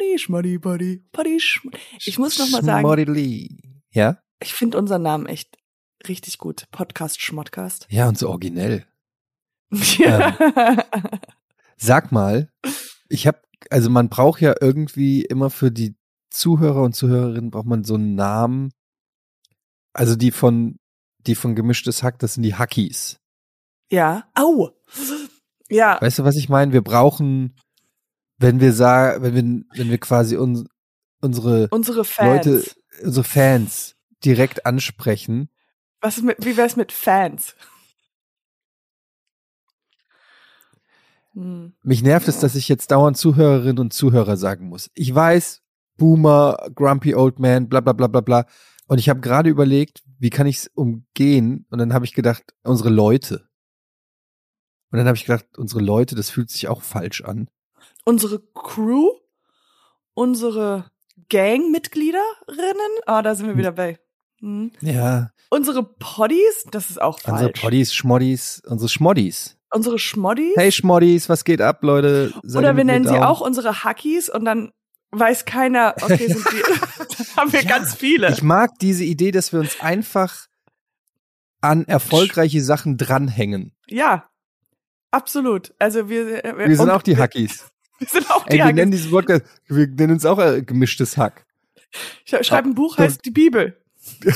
Schmoddy, Schmoddy, Body, Body, Schmoddy. Ich muss noch mal sagen, Schmoddy. Ja? ich finde unseren Namen echt richtig gut. Podcast Schmodcast. Ja, und so originell. Ja. Sag mal, ich habe, also man braucht ja irgendwie immer für die Zuhörer und Zuhörerinnen braucht man so einen Namen. Also die von, die von gemischtes Hack, das sind die Hackies. ja. Au. Ja. Weißt du, was ich meine? Wir brauchen, wenn wir sagen, wenn wir, wenn wir quasi uns, unsere Unsere Fans. Leute, unsere Fans direkt ansprechen. Was ist mit, wie wär's mit Fans? Hm. Mich nervt es, dass ich jetzt dauernd Zuhörerinnen und Zuhörer sagen muss. Ich weiß, Boomer, Grumpy Old Man, bla bla bla bla bla. Und ich habe gerade überlegt, wie kann ich es umgehen? Und dann habe ich gedacht, unsere Leute. Und dann habe ich gedacht, unsere Leute, das fühlt sich auch falsch an. Unsere Crew, unsere Gangmitgliederinnen, ah, da sind wir wieder bei. Hm. Ja, Unsere Poddies, das ist auch falsch. unsere Poddies, Schmoddis, unsere Schmoddis. Unsere Schmoddis. Hey Schmoddis, was geht ab, Leute? Seid Oder wir nennen sie auch unsere Hackies und dann weiß keiner, okay, sind die, haben wir Ja, ganz viele. Ich mag diese Idee, dass wir uns einfach an erfolgreiche Sachen dranhängen. ja, absolut. Also wir, wir, Wir sind auch die Hackies. Wir sind auch die Ey, wir nennen diesen Podcast, wir nennen uns auch äh, gemischtes Hack. Ich schreibe ein Buch, heißt die Bibel.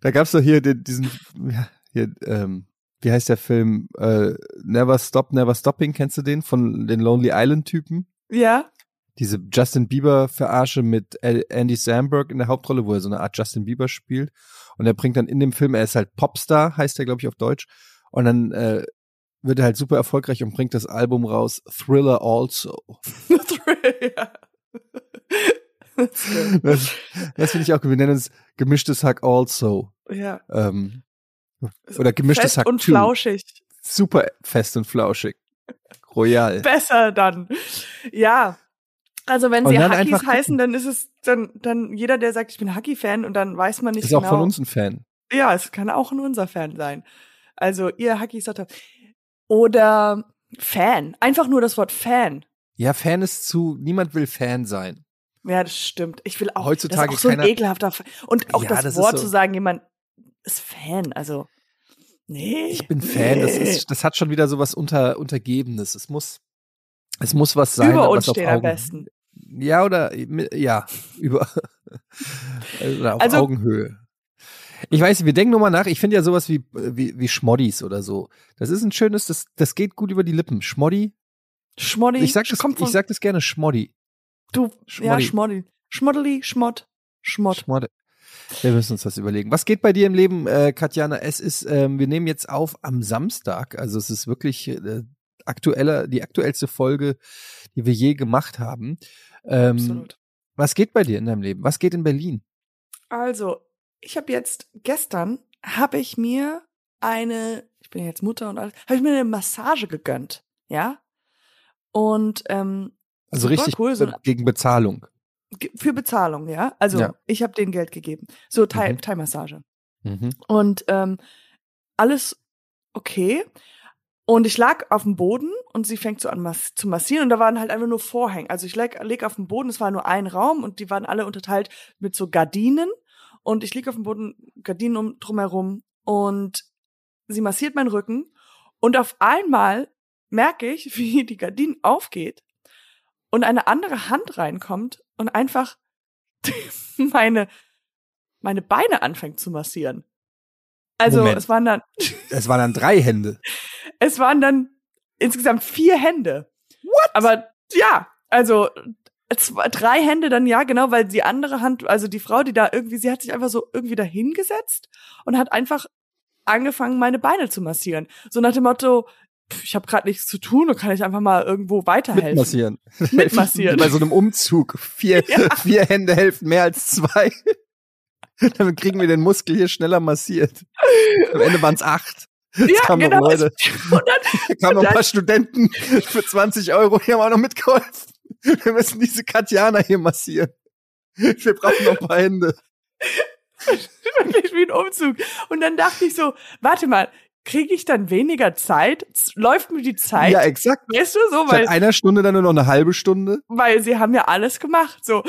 Da gab's doch hier den, diesen, ja, hier, ähm, wie heißt der Film? Äh, Never Stop, Never Stopping, kennst du den? Von den Lonely Island Typen? Ja, Diese Justin Bieber Verarsche mit Andy Samberg in der Hauptrolle, wo er so eine Art Justin Bieber spielt. Und er bringt dann in dem Film, er ist halt Popstar, heißt er, glaube ich, auf Deutsch. Und dann äh, wird er halt super erfolgreich und bringt das Album raus, Thriller Also. ja. Das ist. Das, finde ich auch. Wir nennen uns gemischtes Hack Also. ja. Ähm, oder gemischtes Fest Hack und 2. flauschig. Super fest und flauschig. Royal. Besser dann. Ja. Also wenn Und sie Hackies heißen, dann ist es dann, dann jeder, der sagt, ich bin Hacki-Fan und dann weiß man nicht Ist genau. auch von uns ein Fan. Ja, es kann auch ein unser Fan sein. Also ihr Hackies sagt oder Fan. Einfach nur das Wort Fan. Ja, Fan ist zu, niemand will Fan sein. Ja, das stimmt. Ich will auch Heutzutage das ist auch so ein keiner- ekelhafter Fan. Und auch Ja, das, das Wort so- zu sagen, jemand ist Fan. Also nee. Ich bin Fan. Das nee. ist, das hat schon wieder so was unter, Untergebenes. Es muss, es muss was sein. über was uns auf stehen am Augen- besten. Ja, oder, ja, über, oder auf Also- Augenhöhe. Ich weiß, wir denken nur mal nach. Ich finde ja sowas wie, wie, wie Schmoddis oder so. Das ist ein schönes, das, das geht gut über die Lippen. Schmoddi. Schmoddi. Ich sag das, kommt von, ich sag das gerne Schmoddi. du, ja, Schmoddi. Schmoddi. Schmoddeli, Schmott, Schmott. Schmodde. Wir müssen uns das überlegen. Was geht bei dir im Leben, äh, Katjana? Es ist, ähm, wir nehmen jetzt auf am Samstag. Also es ist wirklich äh, aktueller, die aktuellste Folge, die wir je gemacht haben. Ähm, Absolut. was geht bei dir in deinem Leben? Was geht in Berlin? Also, ich habe jetzt gestern habe ich mir eine, ich bin ja jetzt Mutter und alles, habe ich mir eine Massage gegönnt, ja? Und ähm, Also richtig cool, so gegen Bezahlung. für Bezahlung, ja? Also Ja. ich habe denen Geld gegeben. So Thai, Mhm. Thai-Massage. Mhm. Und ähm, alles okay. Und ich lag auf dem Boden und sie fängt so an mas zu massieren und da waren halt einfach nur Vorhänge. Also ich leg, leg auf dem Boden, es war nur ein Raum und die waren alle unterteilt mit so Gardinen und ich lieg auf dem Boden, Gardinen um, drumherum und sie massiert meinen Rücken und auf einmal merke ich, wie die Gardinen aufgeht und eine andere Hand reinkommt und einfach meine meine Beine anfängt zu massieren. Also Moment. es waren dann Es waren dann drei Hände. es waren dann insgesamt vier Hände. What? Aber ja, also zwei, drei Hände dann ja, genau, weil die andere Hand, also die Frau, die da irgendwie, sie hat sich einfach so irgendwie dahingesetzt und hat einfach angefangen, meine Beine zu massieren. So nach dem Motto, ich habe gerade nichts zu tun, dann kann ich einfach mal irgendwo weiterhelfen. Mitmassieren. Mitmassieren. Bei so einem Umzug. Vier, Ja. vier Hände helfen mehr als zwei. Dann kriegen wir den Muskel hier schneller massiert. Am Ende waren es acht. Es Ja, kamen genau. noch Leute. Und dann, Da kamen noch Und ein paar Studenten für 20 Euro. Die haben auch noch mitgeholfen. Wir müssen diese Katjana hier massieren. Wir brauchen noch ein paar Hände. wirklich wie ein Umzug. Und dann dachte ich so, warte mal, kriege ich dann weniger Zeit? Läuft mir die Zeit? Ja, exakt. weißt du, so, weil Statt einer Stunde dann nur noch eine halbe Stunde. weil sie haben ja alles gemacht, so.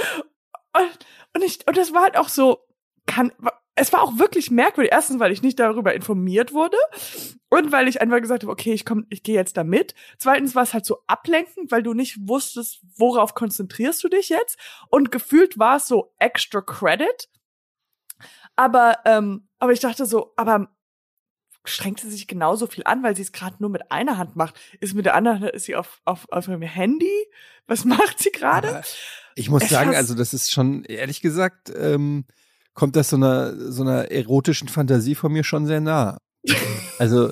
Und, und ich, und das war halt auch so, kann, es war auch wirklich merkwürdig. Erstens, weil ich nicht darüber informiert wurde und weil ich einfach gesagt habe, okay, ich komm, ich gehe jetzt da mit. Zweitens war es halt so ablenkend, weil du nicht wusstest, worauf konzentrierst du dich jetzt. Und gefühlt war es so extra Credit. Aber, ähm, aber ich dachte so, aber strengt sie sich genauso viel an, weil sie es gerade nur mit einer Hand macht. Ist mit der anderen, ist sie auf, auf, auf ihrem Handy? Was macht sie gerade? Ich muss Es sagen, also das ist schon, ehrlich gesagt, ähm, kommt das so einer, so einer erotischen Fantasie von mir schon sehr nah. Also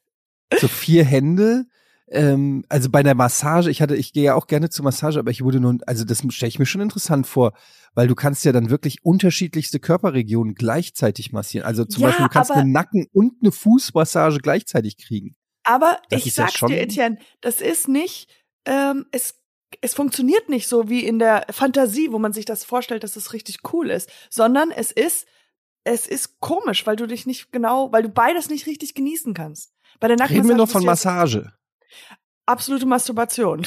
so vier Hände, ähm, also bei der Massage, ich hatte, ich gehe ja auch gerne zur Massage, aber ich wurde nun, also das stelle ich mir schon interessant vor, weil du kannst ja dann wirklich unterschiedlichste Körperregionen gleichzeitig massieren. Also zum Ja, Beispiel, du kannst eine Nacken- und eine Fußmassage gleichzeitig kriegen. Aber Das ich ist ja dir, Etienne, das ist nicht, ähm, es, es funktioniert nicht so wie in der Fantasie, wo man sich das vorstellt, dass es richtig cool ist, sondern es ist, es ist komisch, weil du dich nicht genau, weil du beides nicht richtig genießen kannst. Bei der Reden wir noch von Massage. absolute Masturbation.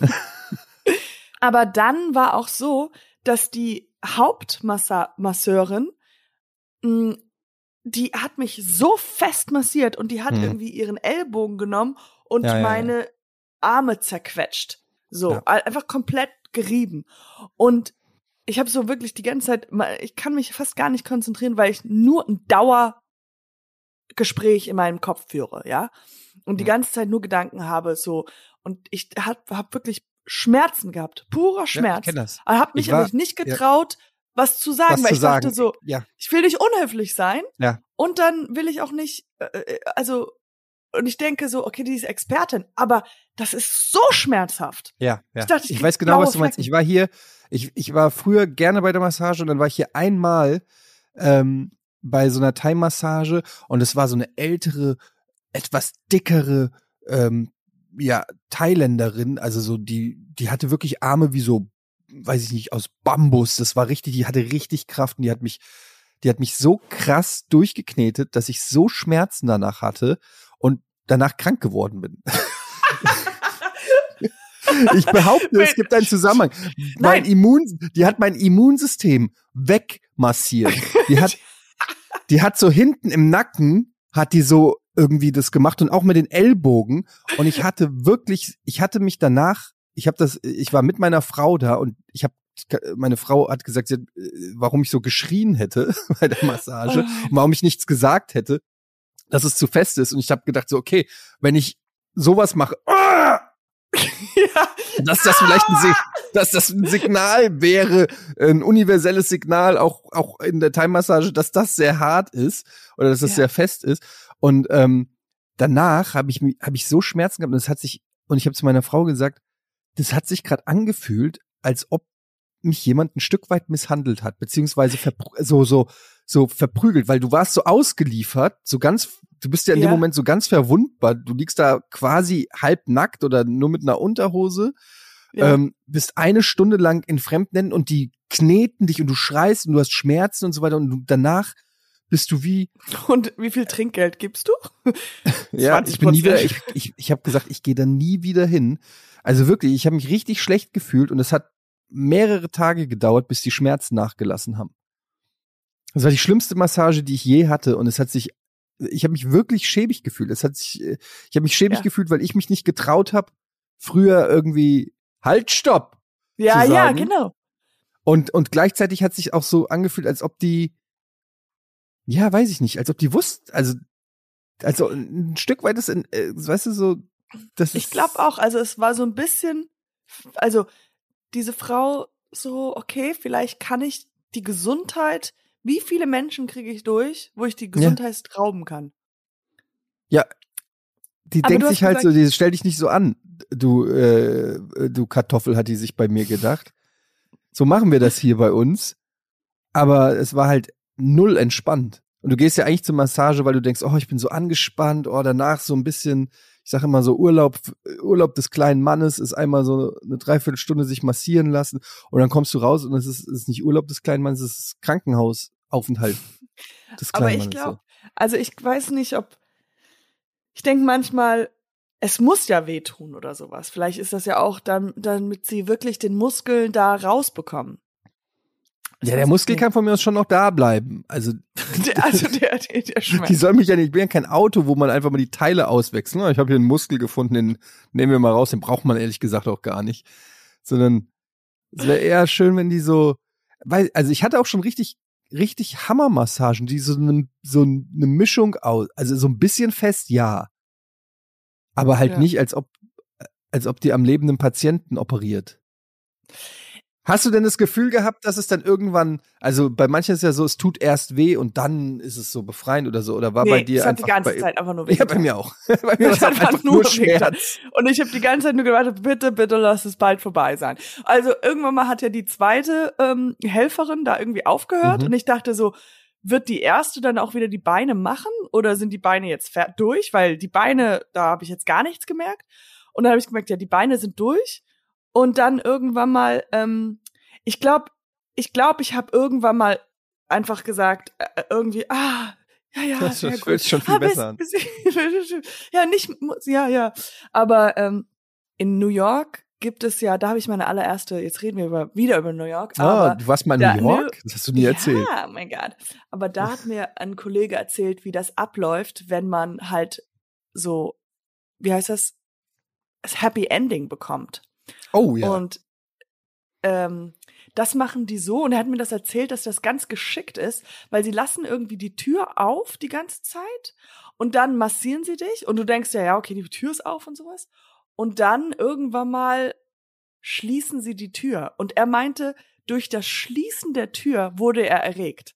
Aber dann war auch so, dass die Hauptmasseurin, mh, die hat mich so fest massiert und die hat Mhm. irgendwie ihren Ellbogen genommen und Ja, ja, ja. meine Arme zerquetscht. So, Ja. ein- einfach komplett gerieben. Und ich habe so wirklich die ganze Zeit, ich kann mich fast gar nicht konzentrieren, weil ich nur ein Dauergespräch in meinem Kopf führe, ja. Und die Ja. ganze Zeit nur Gedanken habe, so. Und ich hab, hab wirklich Schmerzen gehabt, purer Ja, Schmerz. ich kenn das. Aber hab mich Ich aber nicht getraut, was zu sagen, Was weil zu ich sagen. dachte so, Ja. ich will nicht unhöflich sein. Ja. Und dann will ich auch nicht, äh, äh, also, und ich denke so, okay, die ist Expertin, aber das ist so schmerzhaft. Ja, ja. Ich dachte, ich ich weiß genau, was du meinst. Ich war hier, ich, ich war früher gerne bei der Massage und dann war ich hier einmal ähm, bei so einer Thai-Massage und es war so eine ältere, etwas dickere, ähm, ja, Thailänderin, also so die, die hatte wirklich Arme wie so, weiß ich nicht, aus Bambus. Das war richtig, die hatte richtig Kraft und die hat mich, die hat mich so krass durchgeknetet, dass ich so Schmerzen danach hatte und danach krank geworden bin. Ich behaupte, es gibt einen Zusammenhang. Mein Nein. Immun, die hat mein Immunsystem wegmassiert. Die hat, die hat so hinten im Nacken, hat die so irgendwie das gemacht und auch mit den Ellbogen. Und ich hatte wirklich, ich hatte mich danach, ich habe das, ich war mit meiner Frau da und ich habe, meine Frau hat gesagt, hat, äh, warum ich so geschrien hätte bei der Massage und warum ich nichts gesagt hätte, dass es zu fest ist. Und ich habe gedacht so, okay, wenn ich sowas mache, ah, ja. dass das vielleicht ein, dass das ein Signal wäre, ein universelles Signal, auch, auch in der Thai-Massage, dass das sehr hart ist oder dass das Ja. sehr fest ist. Und ähm, danach habe ich, hab ich so Schmerzen gehabt und es hat sich, und ich habe zu meiner Frau gesagt, das hat sich gerade angefühlt, als ob mich jemand ein Stück weit misshandelt hat, beziehungsweise so, so, so verprügelt, weil du warst so ausgeliefert, so ganz, du bist ja in dem Ja. Moment so ganz verwundbar. Du liegst da quasi halb nackt oder nur mit einer Unterhose, Ja. ähm, bist eine Stunde lang in Fremdländern und die kneten dich und du schreist und du hast Schmerzen und so weiter und du, danach bist du wie, Und wie viel Trinkgeld gibst du? ja, ich bin nie 20%. wieder, ich, ich, ich habe gesagt, ich gehe da nie wieder hin. Also wirklich, ich habe mich richtig schlecht gefühlt und es hat mehrere Tage gedauert, bis die Schmerzen nachgelassen haben. Das war die schlimmste Massage, die ich je hatte und es hat sich, ich habe mich wirklich schäbig gefühlt. Es hat sich, äh, ich habe mich schäbig Ja. gefühlt, weil ich mich nicht getraut habe, früher irgendwie Halt, stopp! Ja, ja, genau. Und, und gleichzeitig hat sich auch so angefühlt, als ob die, ja, weiß ich nicht, als ob die wussten, also, also ein Stück weit ist, in, äh, weißt du, so, das Ich glaube auch, also es war so ein bisschen, also diese Frau so, okay, vielleicht kann ich die Gesundheit, wie viele Menschen kriege ich durch, wo ich die Gesundheit rauben kann? die aber denkt sich halt so, die stell dich nicht so an, du, äh, du Kartoffel, hat die sich bei mir gedacht. So machen wir das hier bei uns. Aber es war halt null entspannt. Und du gehst ja eigentlich zur Massage, weil du denkst, oh, ich bin so angespannt, oh, danach so ein bisschen, ich sage immer so, Urlaub, Urlaub des kleinen Mannes ist einmal so eine Dreiviertelstunde sich massieren lassen und dann kommst du raus und es ist, ist nicht Urlaub des kleinen Mannes, es ist Krankenhausaufenthalt des Aber ich glaube, also ich weiß nicht, ob ich denke manchmal, es muss ja wehtun oder sowas. Vielleicht ist das ja auch dann, damit sie wirklich den Muskel da rausbekommen. Ja, der Muskel kann von mir aus schon noch da bleiben. Also, Der, also der, der, der die soll mich ja nicht, ich bin ja kein Auto, wo man einfach mal die Teile auswechseln. Ich habe hier einen Muskel gefunden, den nehmen wir mal raus, den braucht man ehrlich gesagt auch gar nicht. Sondern es wäre eher schön, wenn die so, weil, also ich hatte auch schon richtig, richtig Hammermassagen, die so eine, so eine Mischung aus, also so ein bisschen fest, ja. Aber halt Ja. nicht, als ob, als ob die am lebenden Patienten operiert. Hast du denn das Gefühl gehabt, dass es dann irgendwann, also bei manchen ist ja so, es tut erst weh und dann ist es so befreiend oder so, oder war nee, bei dir es hat einfach die ganze bei, Zeit einfach nur Ja, bei mir auch. bei mir war einfach nur nur. Schmerz. Und ich habe die ganze Zeit nur gewartet, bitte, bitte lass es bald vorbei sein. Also irgendwann mal hat ja die zweite ähm, Helferin da irgendwie aufgehört Mhm. und ich dachte so, wird die erste dann auch wieder die Beine machen oder sind die Beine jetzt durch? Weil die Beine, da habe ich jetzt gar nichts gemerkt. Und dann habe ich gemerkt, ja, die Beine sind durch. Und dann irgendwann mal, ähm, ich glaube, ich glaube, ich habe irgendwann mal einfach gesagt, äh, irgendwie, ah, ja, ja, Das sich gut. schon viel Ah, bis- besser an. bis- ja, nicht, ja, ja. Aber ähm, in New York gibt es ja, da habe ich meine allererste, jetzt reden wir über, wieder über New York, Ah, du warst mal in da- New York? Das hast du nie erzählt. ja, oh mein Gott. Aber da hat mir ein Kollege erzählt, wie das abläuft, wenn man halt so, wie heißt das, das Happy Ending bekommt. Oh ja. Und ähm, das machen die so, und er hat mir das erzählt, dass das ganz geschickt ist, weil sie lassen irgendwie die Tür auf die ganze Zeit und dann massieren sie dich und du denkst ja, ja, okay, die Tür ist auf und sowas. Und dann irgendwann mal schließen sie die Tür. Und er meinte, durch das Schließen der Tür wurde er erregt.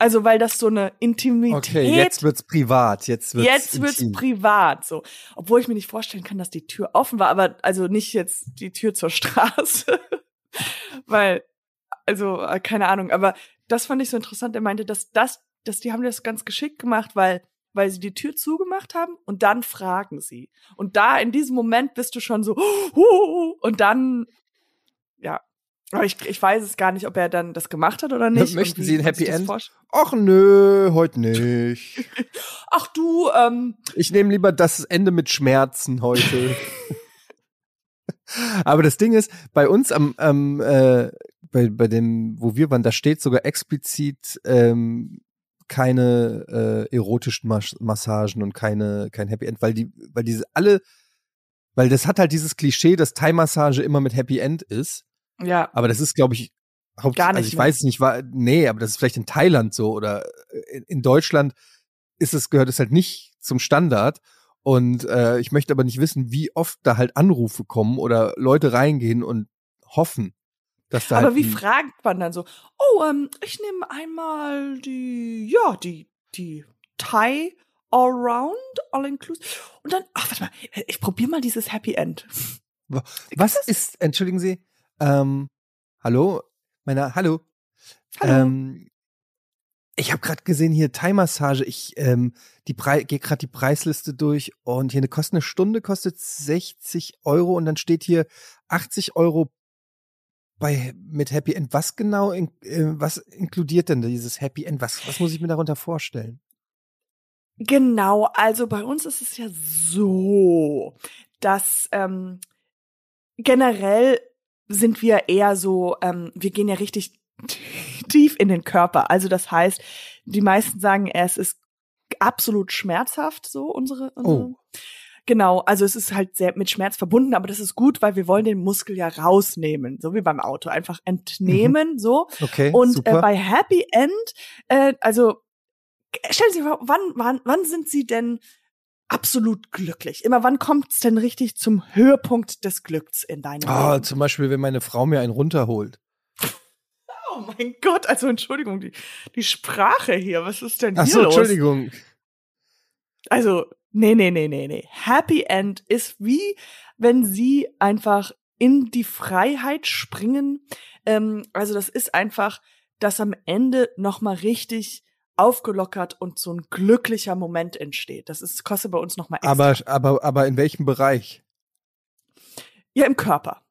Also, weil das so eine Intimität okay, jetzt wird's privat. Jetzt wird's Jetzt wird's intim. privat, so. Obwohl ich mir nicht vorstellen kann, dass die Tür offen war, aber also nicht jetzt die Tür zur Straße. Weil, also, äh, keine Ahnung, aber das fand ich so interessant. Er meinte, dass das, dass die haben das ganz geschickt gemacht, weil, weil sie die Tür zugemacht haben und dann fragen sie. Und da in diesem Moment bist du schon so, huh, und dann, ja. Aber ich, ich weiß es gar nicht, ob er dann das gemacht hat oder nicht. Möchten Sie ein Happy End? Ach nö, heute nicht. Ach du, ähm, Ich nehme lieber das Ende mit Schmerzen heute. Aber das Ding ist, bei uns am, am äh, bei, bei dem, wo wir waren, da steht sogar explizit ähm, keine äh, erotischen Mas Massagen und keine kein Happy End, weil die, weil diese alle, weil das hat halt dieses Klischee, dass Thai-Massage immer mit Happy End ist. Ja, Aber das ist, glaube ich, haupt Gar nicht Also ich mehr. weiß es nicht, war, nee, aber das ist vielleicht in Thailand so oder in, in Deutschland ist es, gehört es halt nicht zum Standard. Und äh, ich möchte aber nicht wissen, wie oft da halt Anrufe kommen oder Leute reingehen und hoffen, dass da Aber halt wie fragt man dann so? Oh, ähm, ich nehme einmal die, ja, die, die Thai Allround, All Inclusive. Und dann, ach, warte mal, ich probiere mal dieses Happy End. Was ist, entschuldigen Sie, ähm, hallo, meine, hallo. Hallo. Ähm, ich habe gerade gesehen hier Thai-Massage. Ich ähm, gehe gerade die Preisliste durch und hier eine kostet eine Stunde kostet 60 Euro und dann steht hier 80 Euro bei mit Happy End. Was genau, in, äh, was inkludiert denn dieses Happy End? Was was muss ich mir darunter vorstellen? Genau, also bei uns ist es ja so, dass ähm, generell sind wir eher so, ähm, wir gehen ja richtig tief in den Körper. Also das heißt, die meisten sagen, es ist absolut schmerzhaft, so unsere, unsere Oh. Genau, also es ist halt sehr mit Schmerz verbunden, aber das ist gut, weil wir wollen den Muskel ja rausnehmen, so wie beim Auto, einfach entnehmen, so. Okay, Und äh, bei Happy End, äh, also stellen Sie sich vor, wann, wann, wann sind Sie denn absolut glücklich? Immer wann kommt es denn richtig zum Höhepunkt des Glücks in deinem Ah, Leben? zum Beispiel, wenn meine Frau mir einen runterholt. Oh mein Gott, also Entschuldigung, die, die Sprache hier, was ist denn Ach hier so, los? Entschuldigung. Also, nee, nee, nee, nee, nee. Happy End ist wie, wenn sie einfach in die Freiheit springen. Ähm, also das ist einfach, dass am Ende nochmal richtig aufgelockert und so ein glücklicher Moment entsteht. Das ist, kostet bei uns nochmal extra. Aber aber aber in welchem Bereich? ja, im Körper.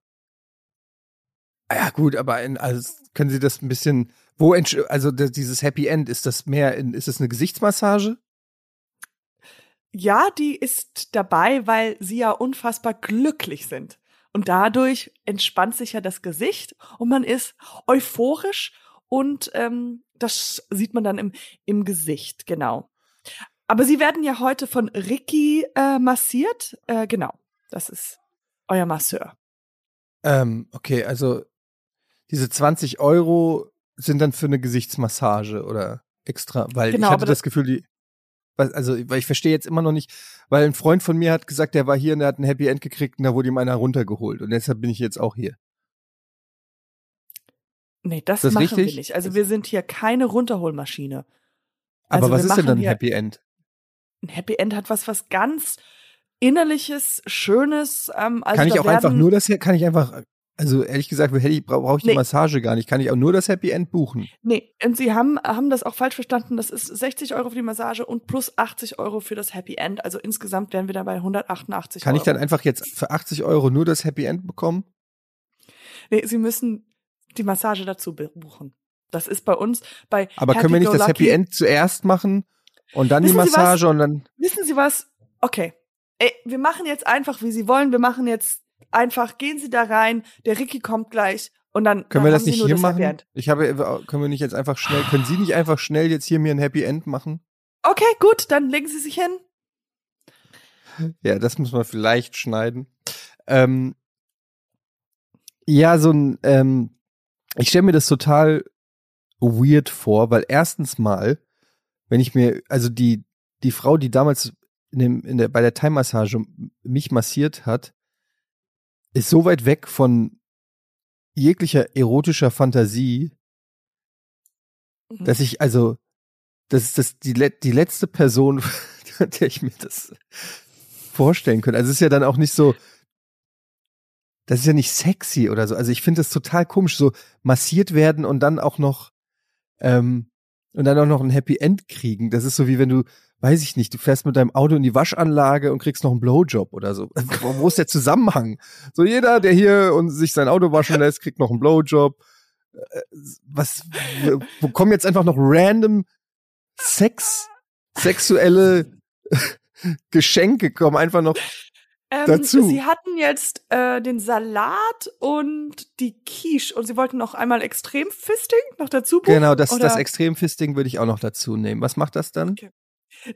Ah Ja, gut, aber in, also können Sie das ein bisschen, wo, also das, dieses Happy End, ist das mehr, in, ist es eine Gesichtsmassage? Ja, die ist dabei, weil sie ja unfassbar glücklich sind. Und dadurch entspannt sich ja das Gesicht und man ist euphorisch und ähm, das sieht man dann im, im Gesicht, genau. Aber sie werden ja heute von Ricky äh, massiert. Äh, genau, das ist euer Masseur. Ähm, okay, also diese 20 Euro sind dann für eine Gesichtsmassage oder extra, weil Genau, ich hatte aber das Gefühl, die, also weil ich verstehe jetzt immer noch nicht, weil ein Freund von mir hat gesagt, der war hier und der hat ein Happy End gekriegt und da wurde ihm einer runtergeholt und deshalb bin ich jetzt auch hier. Nee, das, das machen wir richtig? nicht. Also wir sind hier keine Runterholmaschine. Aber Also was wir ist denn dann ein Happy End? Ein Happy End hat was, was ganz innerliches, schönes. Ähm, also kann ich auch einfach nur das hier, kann ich einfach, also ehrlich gesagt, brauche ich die Nee. Massage gar nicht, kann ich auch nur das Happy End buchen. Nee, und sie haben, haben das auch falsch verstanden. Das ist 60 Euro für die Massage und plus 80 Euro für das Happy End. Also insgesamt wären wir dann bei 188 Kann Euro. ich dann einfach jetzt für 80 Euro nur das Happy End bekommen? Nee, sie müssen die Massage dazu buchen. Das ist bei uns bei Aber Happy können wir nicht das Happy End zuerst machen und dann die Wissen was? Massage und dann Wissen Sie was? Okay. Ey, wir machen jetzt einfach, wie Sie wollen. Wir machen jetzt einfach, gehen Sie da rein. Der Ricky kommt gleich und dann können dann wir das nicht hier das machen? Ich habe, können wir nicht jetzt einfach schnell, können Sie nicht einfach schnell jetzt hier mir ein Happy End machen? Okay, gut, dann legen Sie sich hin. Ja, das muss man vielleicht schneiden. Ähm, ja, so ein, ähm, ich stelle mir das total weird vor, weil erstens mal, wenn ich mir, also die, die Frau, die damals in dem, in der, bei der Thai-Massage mich massiert hat, ist so weit weg von jeglicher erotischer Fantasie, Mhm. dass ich, also, das ist das, die, die letzte Person, der ich mir das vorstellen könnte. Also es ist ja dann auch nicht so, das ist ja nicht sexy oder so. Also ich finde das total komisch, so massiert werden und dann auch noch, ähm, und dann auch noch ein Happy End kriegen. Das ist so wie wenn du, weiß ich nicht, du fährst mit deinem Auto in die Waschanlage und kriegst noch einen Blowjob oder so. Wo wo ist der Zusammenhang? So jeder, der hier und sich sein Auto waschen lässt, kriegt noch einen Blowjob. Äh, Was, wo kommen jetzt einfach noch random Sex, sexuelle Geschenke kommen einfach noch. Ähm, dazu. Sie hatten jetzt äh, den Salat und die Quiche und Sie wollten noch einmal Extremfisting noch dazu buchen? Genau, das, oder? das Extremfisting würde ich auch noch dazu nehmen. Was macht das dann? Okay.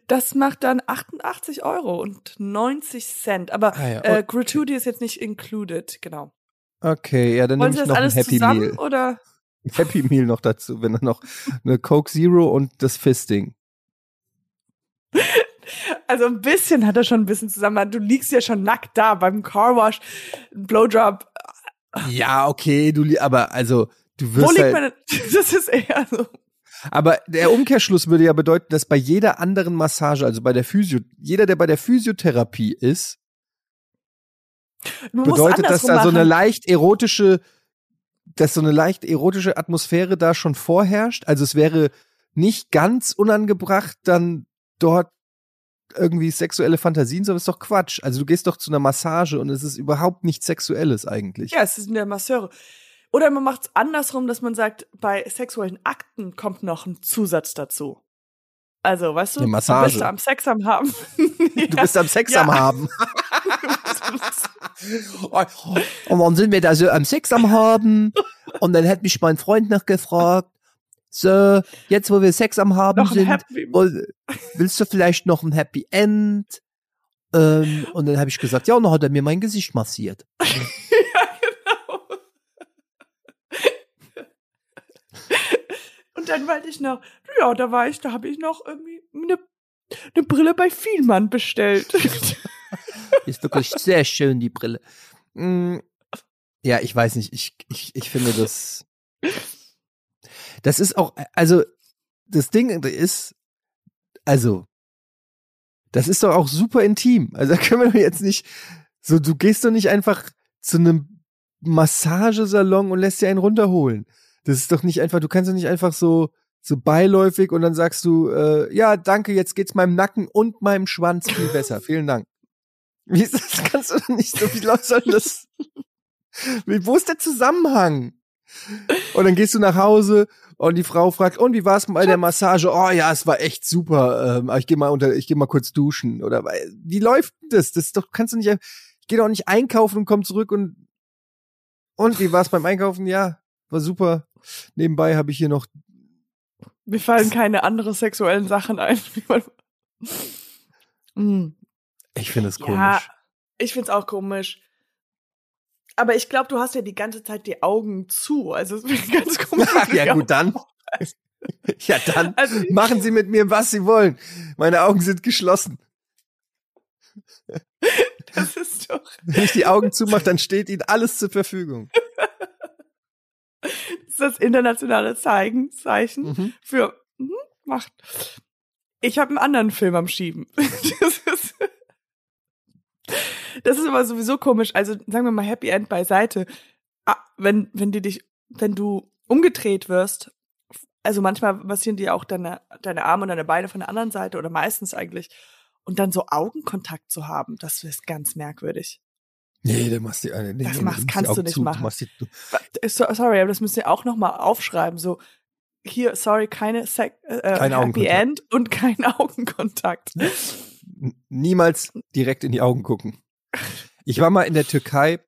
Das macht dann 88 Euro und 90 Cent. Aber Ah ja, äh, okay. Gratuity ist jetzt nicht included, genau. Okay, ja, dann Wollen nehme ich das noch ein alles Happy zusammen Meal. oder? Happy Meal noch dazu, wenn dann noch eine Coke Zero und das Fisting. Also ein bisschen hat er schon ein bisschen zusammen. Du liegst ja schon nackt da beim Carwash, Blowjob. Ja, okay, du, aber also, du Wo wirst liegt halt, meine? Das ist eher so. aber der Umkehrschluss würde ja bedeuten, dass bei jeder anderen Massage, also bei der Physio, jeder, der bei der Physiotherapie ist, Man bedeutet, dass da so eine leicht erotische, dass so eine leicht erotische Atmosphäre da schon vorherrscht. Also es wäre nicht ganz unangebracht, dann dort irgendwie sexuelle Fantasien, sondern ist doch Quatsch. Also du gehst doch zu einer Massage und es ist überhaupt nichts Sexuelles eigentlich. Ja, es sind der Masseure. Oder man macht es andersrum, dass man sagt, bei sexuellen Akten kommt noch ein Zusatz dazu. Also, weißt du, Eine du Massage. bist am Sex am haben. Du bist am Sex Ja. am haben. Und dann sind wir da so am Sex am haben. Und dann hat mich mein Freund noch gefragt, so, jetzt wo wir Sex am haben sind, Happy. willst du vielleicht noch ein Happy End? Ähm, und dann habe ich gesagt, ja, und dann hat er mir mein Gesicht massiert. ja, genau. Und dann wollte ich noch, ja, da war ich, da habe ich noch irgendwie eine, eine Brille bei Vielmann bestellt. Ist wirklich sehr schön, die Brille. Mm, Ja, ich weiß nicht, ich, ich, ich finde das. Das ist auch, also, das Ding ist, also, das ist doch auch super intim. Also, da können wir doch jetzt nicht, so, du gehst doch nicht einfach zu einem Massagesalon und lässt dir einen runterholen. Das ist doch nicht einfach, du kannst doch nicht einfach so, so beiläufig und dann sagst du, äh, ja, danke, jetzt geht's meinem Nacken und meinem Schwanz viel besser. Vielen Dank. Wie ist das? Kannst du doch nicht so, wie soll das? Wie, wo ist der Zusammenhang? Und dann gehst du nach Hause und die Frau fragt, und wie war es bei der Massage? Oh ja, es war echt super. Ähm, ich gehe mal unter, ich gehe mal kurz duschen. Oder wie läuft das? Das ist doch, kannst du nicht, ich gehe doch nicht einkaufen und komm zurück und und wie war es beim Einkaufen? Ja, war super. Nebenbei habe ich hier noch. Mir fallen keine anderen sexuellen Sachen ein. Ich finde es komisch. Ja, ich finde es auch komisch. Aber ich glaube, du hast ja die ganze Zeit die Augen zu. Also es wird ganz komisch. ja, gut, dann. ja, dann also, machen Sie mit mir, was Sie wollen. Meine Augen sind geschlossen. Das ist doch. Wenn ich die Augen zumache, dann steht Ihnen alles zur Verfügung. Das ist das internationale Zeichen, Zeichen mhm. für hm, Macht. Ich habe einen anderen Film am Schieben. Das das ist aber sowieso komisch. Also sagen wir mal Happy End beiseite. Ah, wenn, wenn die dich, wenn du umgedreht wirst, also manchmal passieren dir auch deine, deine Arme und deine Beine von der anderen Seite oder meistens eigentlich. Und dann so Augenkontakt zu haben, das ist ganz merkwürdig. Nee, du machst die eine. Nee, das machst, kannst du nicht zu, machen. Du die, sorry, aber das müsst ihr auch noch mal aufschreiben. So hier, sorry, keine Sek äh, kein Happy End und kein Augenkontakt. Niemals direkt in die Augen gucken. Ich war mal in der Türkei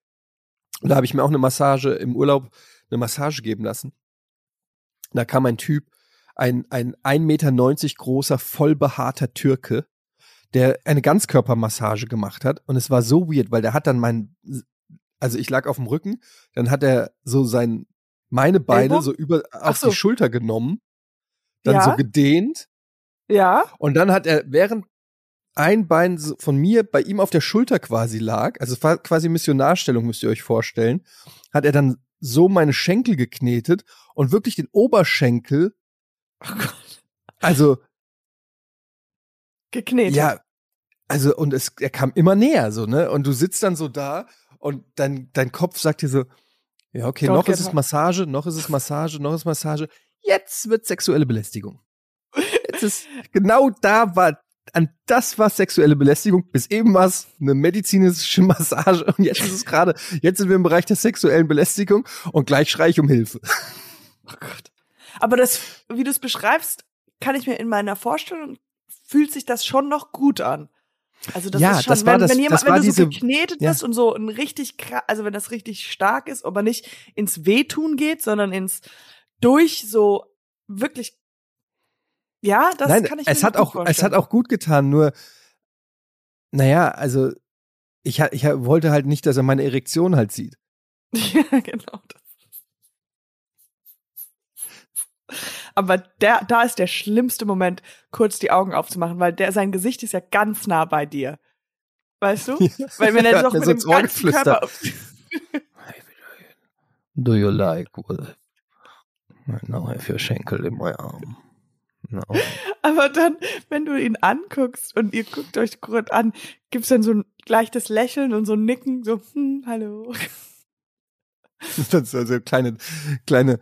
und da habe ich mir auch eine Massage im Urlaub, eine Massage geben lassen. Da kam ein Typ, ein, ein 1,90 Meter großer, vollbehaarter Türke, der eine Ganzkörpermassage gemacht hat. Und es war so weird, weil der hat dann mein, also ich lag auf dem Rücken, dann hat er so sein, meine Beine Elbow? so über, auf so. die Schulter genommen, dann ja. so gedehnt. Ja. Und dann hat er, während ein Bein von mir bei ihm auf der Schulter quasi lag, also quasi Missionarstellung müsst ihr euch vorstellen, hat er dann so meine Schenkel geknetet und wirklich den Oberschenkel. Oh Gott. Also geknetet. Ja, also und es er kam immer näher so, ne? Und du sitzt dann so da und dein dein Kopf sagt dir so ja, okay, Don't noch ist es Massage, noch ist es Massage, noch ist Massage. Jetzt wird sexuelle Belästigung. Jetzt ist genau da war an das war sexuelle Belästigung. Bis eben war es eine medizinische Massage und jetzt ist es gerade, jetzt sind wir im Bereich der sexuellen Belästigung und gleich schrei ich um Hilfe. Oh Gott. Aber das, wie du es beschreibst, kann ich mir in meiner Vorstellung, fühlt sich das schon noch gut an. Also das ja, ist schon, das wenn, das, wenn jemand, wenn du so geknetet ja. bist und so ein richtig, also wenn das richtig stark ist, aber nicht ins Wehtun geht, sondern ins durch so wirklich ja, das Nein, kann ich mir es hat auch, vorstellen. Es hat auch gut getan, nur, naja, also ich, ich wollte halt nicht, dass er meine Erektion halt sieht. ja, genau. Das. Aber der, da ist der schlimmste Moment, kurz die Augen aufzumachen, weil der, sein Gesicht ist ja ganz nah bei dir. Weißt du? Weil wenn er doch mit dem ganzen Körper. Do you like what? Now I have Schenkel in my arm. No. Aber dann, wenn du ihn anguckst und ihr guckt euch kurz an, gibt's dann so ein leichtes Lächeln und so ein Nicken, so, hm, hallo. Das ist also kleine, kleine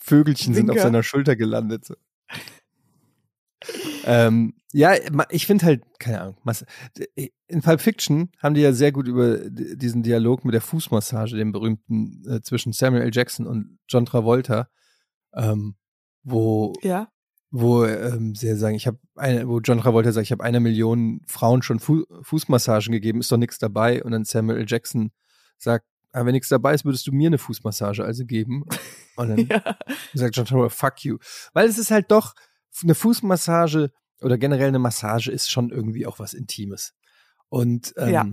Vögelchen Winker. sind auf seiner Schulter gelandet. So. ähm, ja, ich finde halt, keine Ahnung, in Pulp Fiction haben die ja sehr gut über diesen Dialog mit der Fußmassage, den berühmten, äh, zwischen Samuel L. Jackson und John Travolta, ähm, wo ja wo ähm, sie sagen, ich habe eine, wo John Travolta sagt, ich habe eine Million Frauen schon Fu Fußmassagen gegeben, ist doch nichts dabei. Und dann Samuel L. Jackson sagt, ah, wenn nichts dabei ist, würdest du mir eine Fußmassage also geben. Und dann ja. sagt John Travolta, fuck you. Weil es ist halt doch, eine Fußmassage oder generell eine Massage ist schon irgendwie auch was Intimes. Und ähm, ja.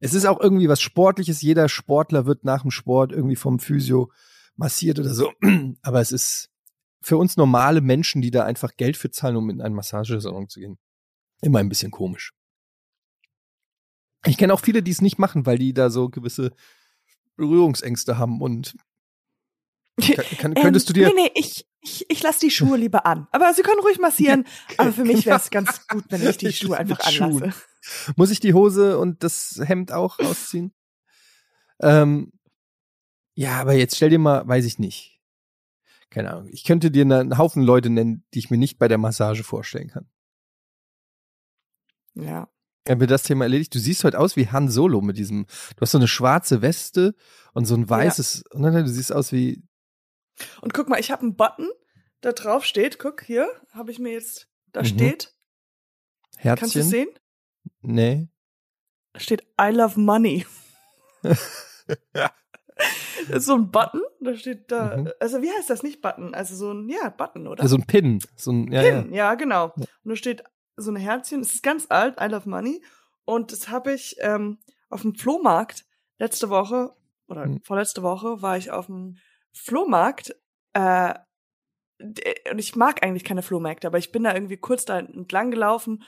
es ist auch irgendwie was Sportliches. Jeder Sportler wird nach dem Sport irgendwie vom Physio massiert oder so. Aber es ist für uns normale Menschen, die da einfach Geld für zahlen, um in einen Massagesalon zu gehen, immer ein bisschen komisch. Ich kenne auch viele, die es nicht machen, weil die da so gewisse Berührungsängste haben und kann, kann, könntest ähm, du dir. Nee, nee, ich, ich, ich lasse die Schuhe lieber an. Aber sie können ruhig massieren. aber für mich wäre es ganz gut, wenn ich die Schuhe einfach anlasse. Muss ich die Hose und das Hemd auch ausziehen? ähm, ja, aber jetzt stell dir mal, weiß ich nicht keine Ahnung, ich könnte dir einen Haufen Leute nennen, die ich mir nicht bei der Massage vorstellen kann. Ja. Haben wir das Thema erledigt? Du siehst heute aus wie Han Solo mit diesem, du hast so eine schwarze Weste und so ein weißes, ja. und dann, du siehst aus wie Und guck mal, ich habe einen Button, da drauf steht, guck hier, habe ich mir jetzt, da Mhm. steht, Herzchen? kannst du sehen? Nee. Da steht I love money. Ist so ein Button, da steht da, Mhm. also wie heißt das nicht Button? Also so ein, ja, Button, oder? So ein Pin. So ein, ja, Pin, ja. ja, genau. Und da steht so ein Herzchen, es ist ganz alt, I love money. Und das habe ich ähm, auf dem Flohmarkt letzte Woche oder Hm. vorletzte Woche war ich auf dem Flohmarkt äh, und ich mag eigentlich keine Flohmärkte, aber ich bin da irgendwie kurz da entlang gelaufen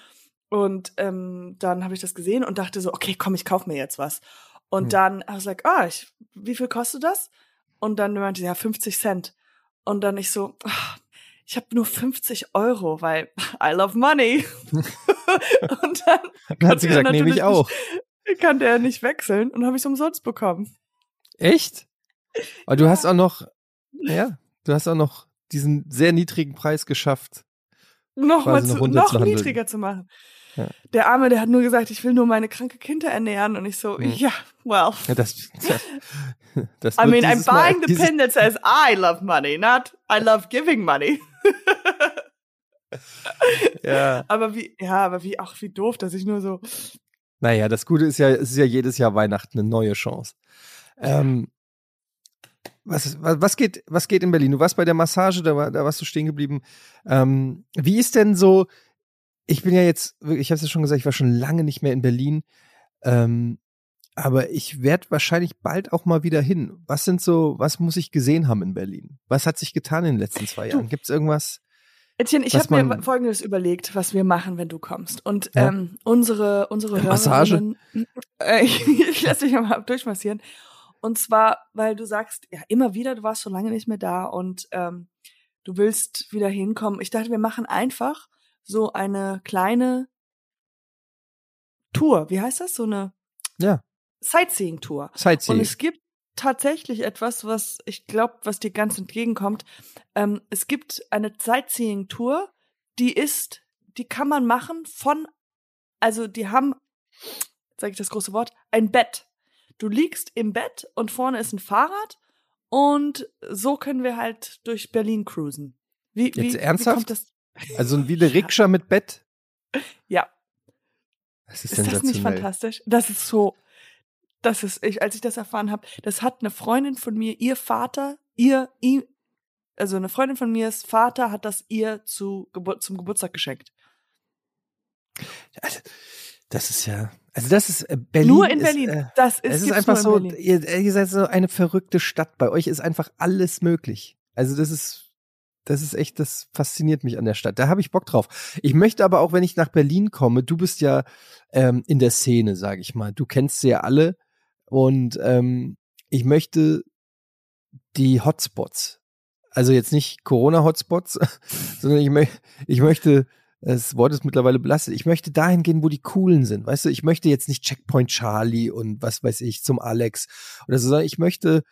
und ähm, dann habe ich das gesehen und dachte so, okay, komm, ich kauf mir jetzt was. Und Hm. dann I was like, ah, ich, wie viel kostet das? Und dann meinte sie, ja, 50 Cent. Und dann ich so, ah, ich habe nur 50 Euro, weil I love money. und dann Dann hat sie gesagt, nehme ich auch. nicht- kann der nicht wechseln und habe ich umsonst bekommen. Echt? Aber du Ja. hast auch noch, ja, du hast auch noch diesen sehr niedrigen Preis geschafft. Noch mal Quasi noch noch niedriger zu machen. Ja. Der Arme, der hat nur gesagt, ich will nur meine kranke Kinder ernähren und ich so, Hm. ja, well. Ja, das, das, das I mean, I'm dieses Mal- buying the pin that says I love money, not I love giving money. Ja. Aber wie, ja, aber wie, auch wie doof, dass ich nur so, Naja, das Gute ist ja, es ist ja jedes Jahr Weihnachten eine neue Chance. Ähm, was, was geht, was geht in Berlin? Du warst bei der Massage, da, war, da warst du stehen geblieben. Ähm, wie ist denn so, ich bin ja jetzt, ich habe es ja schon gesagt, ich war schon lange nicht mehr in Berlin. Ähm, aber ich werde wahrscheinlich bald auch mal wieder hin. Was sind so, was muss ich gesehen haben in Berlin? Was hat sich getan in den letzten zwei Jahren? Gibt es irgendwas? Etienne, ich habe mir Folgendes überlegt, was wir machen, wenn du kommst. Und Ja. ähm, unsere unsere Massage? Äh, ich, ich lasse dich mal durchmassieren. Und zwar, weil du sagst, ja immer wieder, du warst schon lange nicht mehr da und ähm, du willst wieder hinkommen. Ich dachte, wir machen einfach so eine kleine Tour. Wie heißt das? So eine Ja, Sightseeing-Tour. Und Sightseeing. es gibt tatsächlich etwas, was ich glaube, was dir ganz entgegenkommt. Ähm, es gibt eine Sightseeing-Tour, die ist, die kann man machen von, also die haben, sage ich das große Wort, ein Bett. Du liegst im Bett und vorne ist ein Fahrrad und so können wir halt durch Berlin cruisen. Wie, wie, Jetzt wie ernsthaft? kommt das? Also wie eine Rikscha mit Bett? Ja, Das ist, Ist das nicht fantastisch? Das ist so, das ist, ich, als ich das erfahren habe, das hat eine Freundin von mir, ihr Vater, ihr, ihm, also eine Freundin von mir's Vater hat das ihr zu, zum Geburtstag geschenkt. Also, das ist ja, also das ist äh, Berlin. nur in ist, Berlin. Äh, das ist, es ist einfach so, ihr, ihr seid so eine verrückte Stadt. Bei euch ist einfach alles möglich. Also das ist, das ist echt, das fasziniert mich an der Stadt. Da habe ich Bock drauf. Ich möchte aber auch, wenn ich nach Berlin komme, du bist ja ähm, in der Szene, sage ich mal. Du kennst sie ja alle und ähm, ich möchte die Hotspots, also jetzt nicht Corona-Hotspots, sondern ich, mö ich möchte das Wort ist mittlerweile belastet. Ich möchte dahin gehen, wo die coolen sind. Weißt du, ich möchte jetzt nicht Checkpoint Charlie und was weiß ich zum Alex oder so, sondern ich möchte,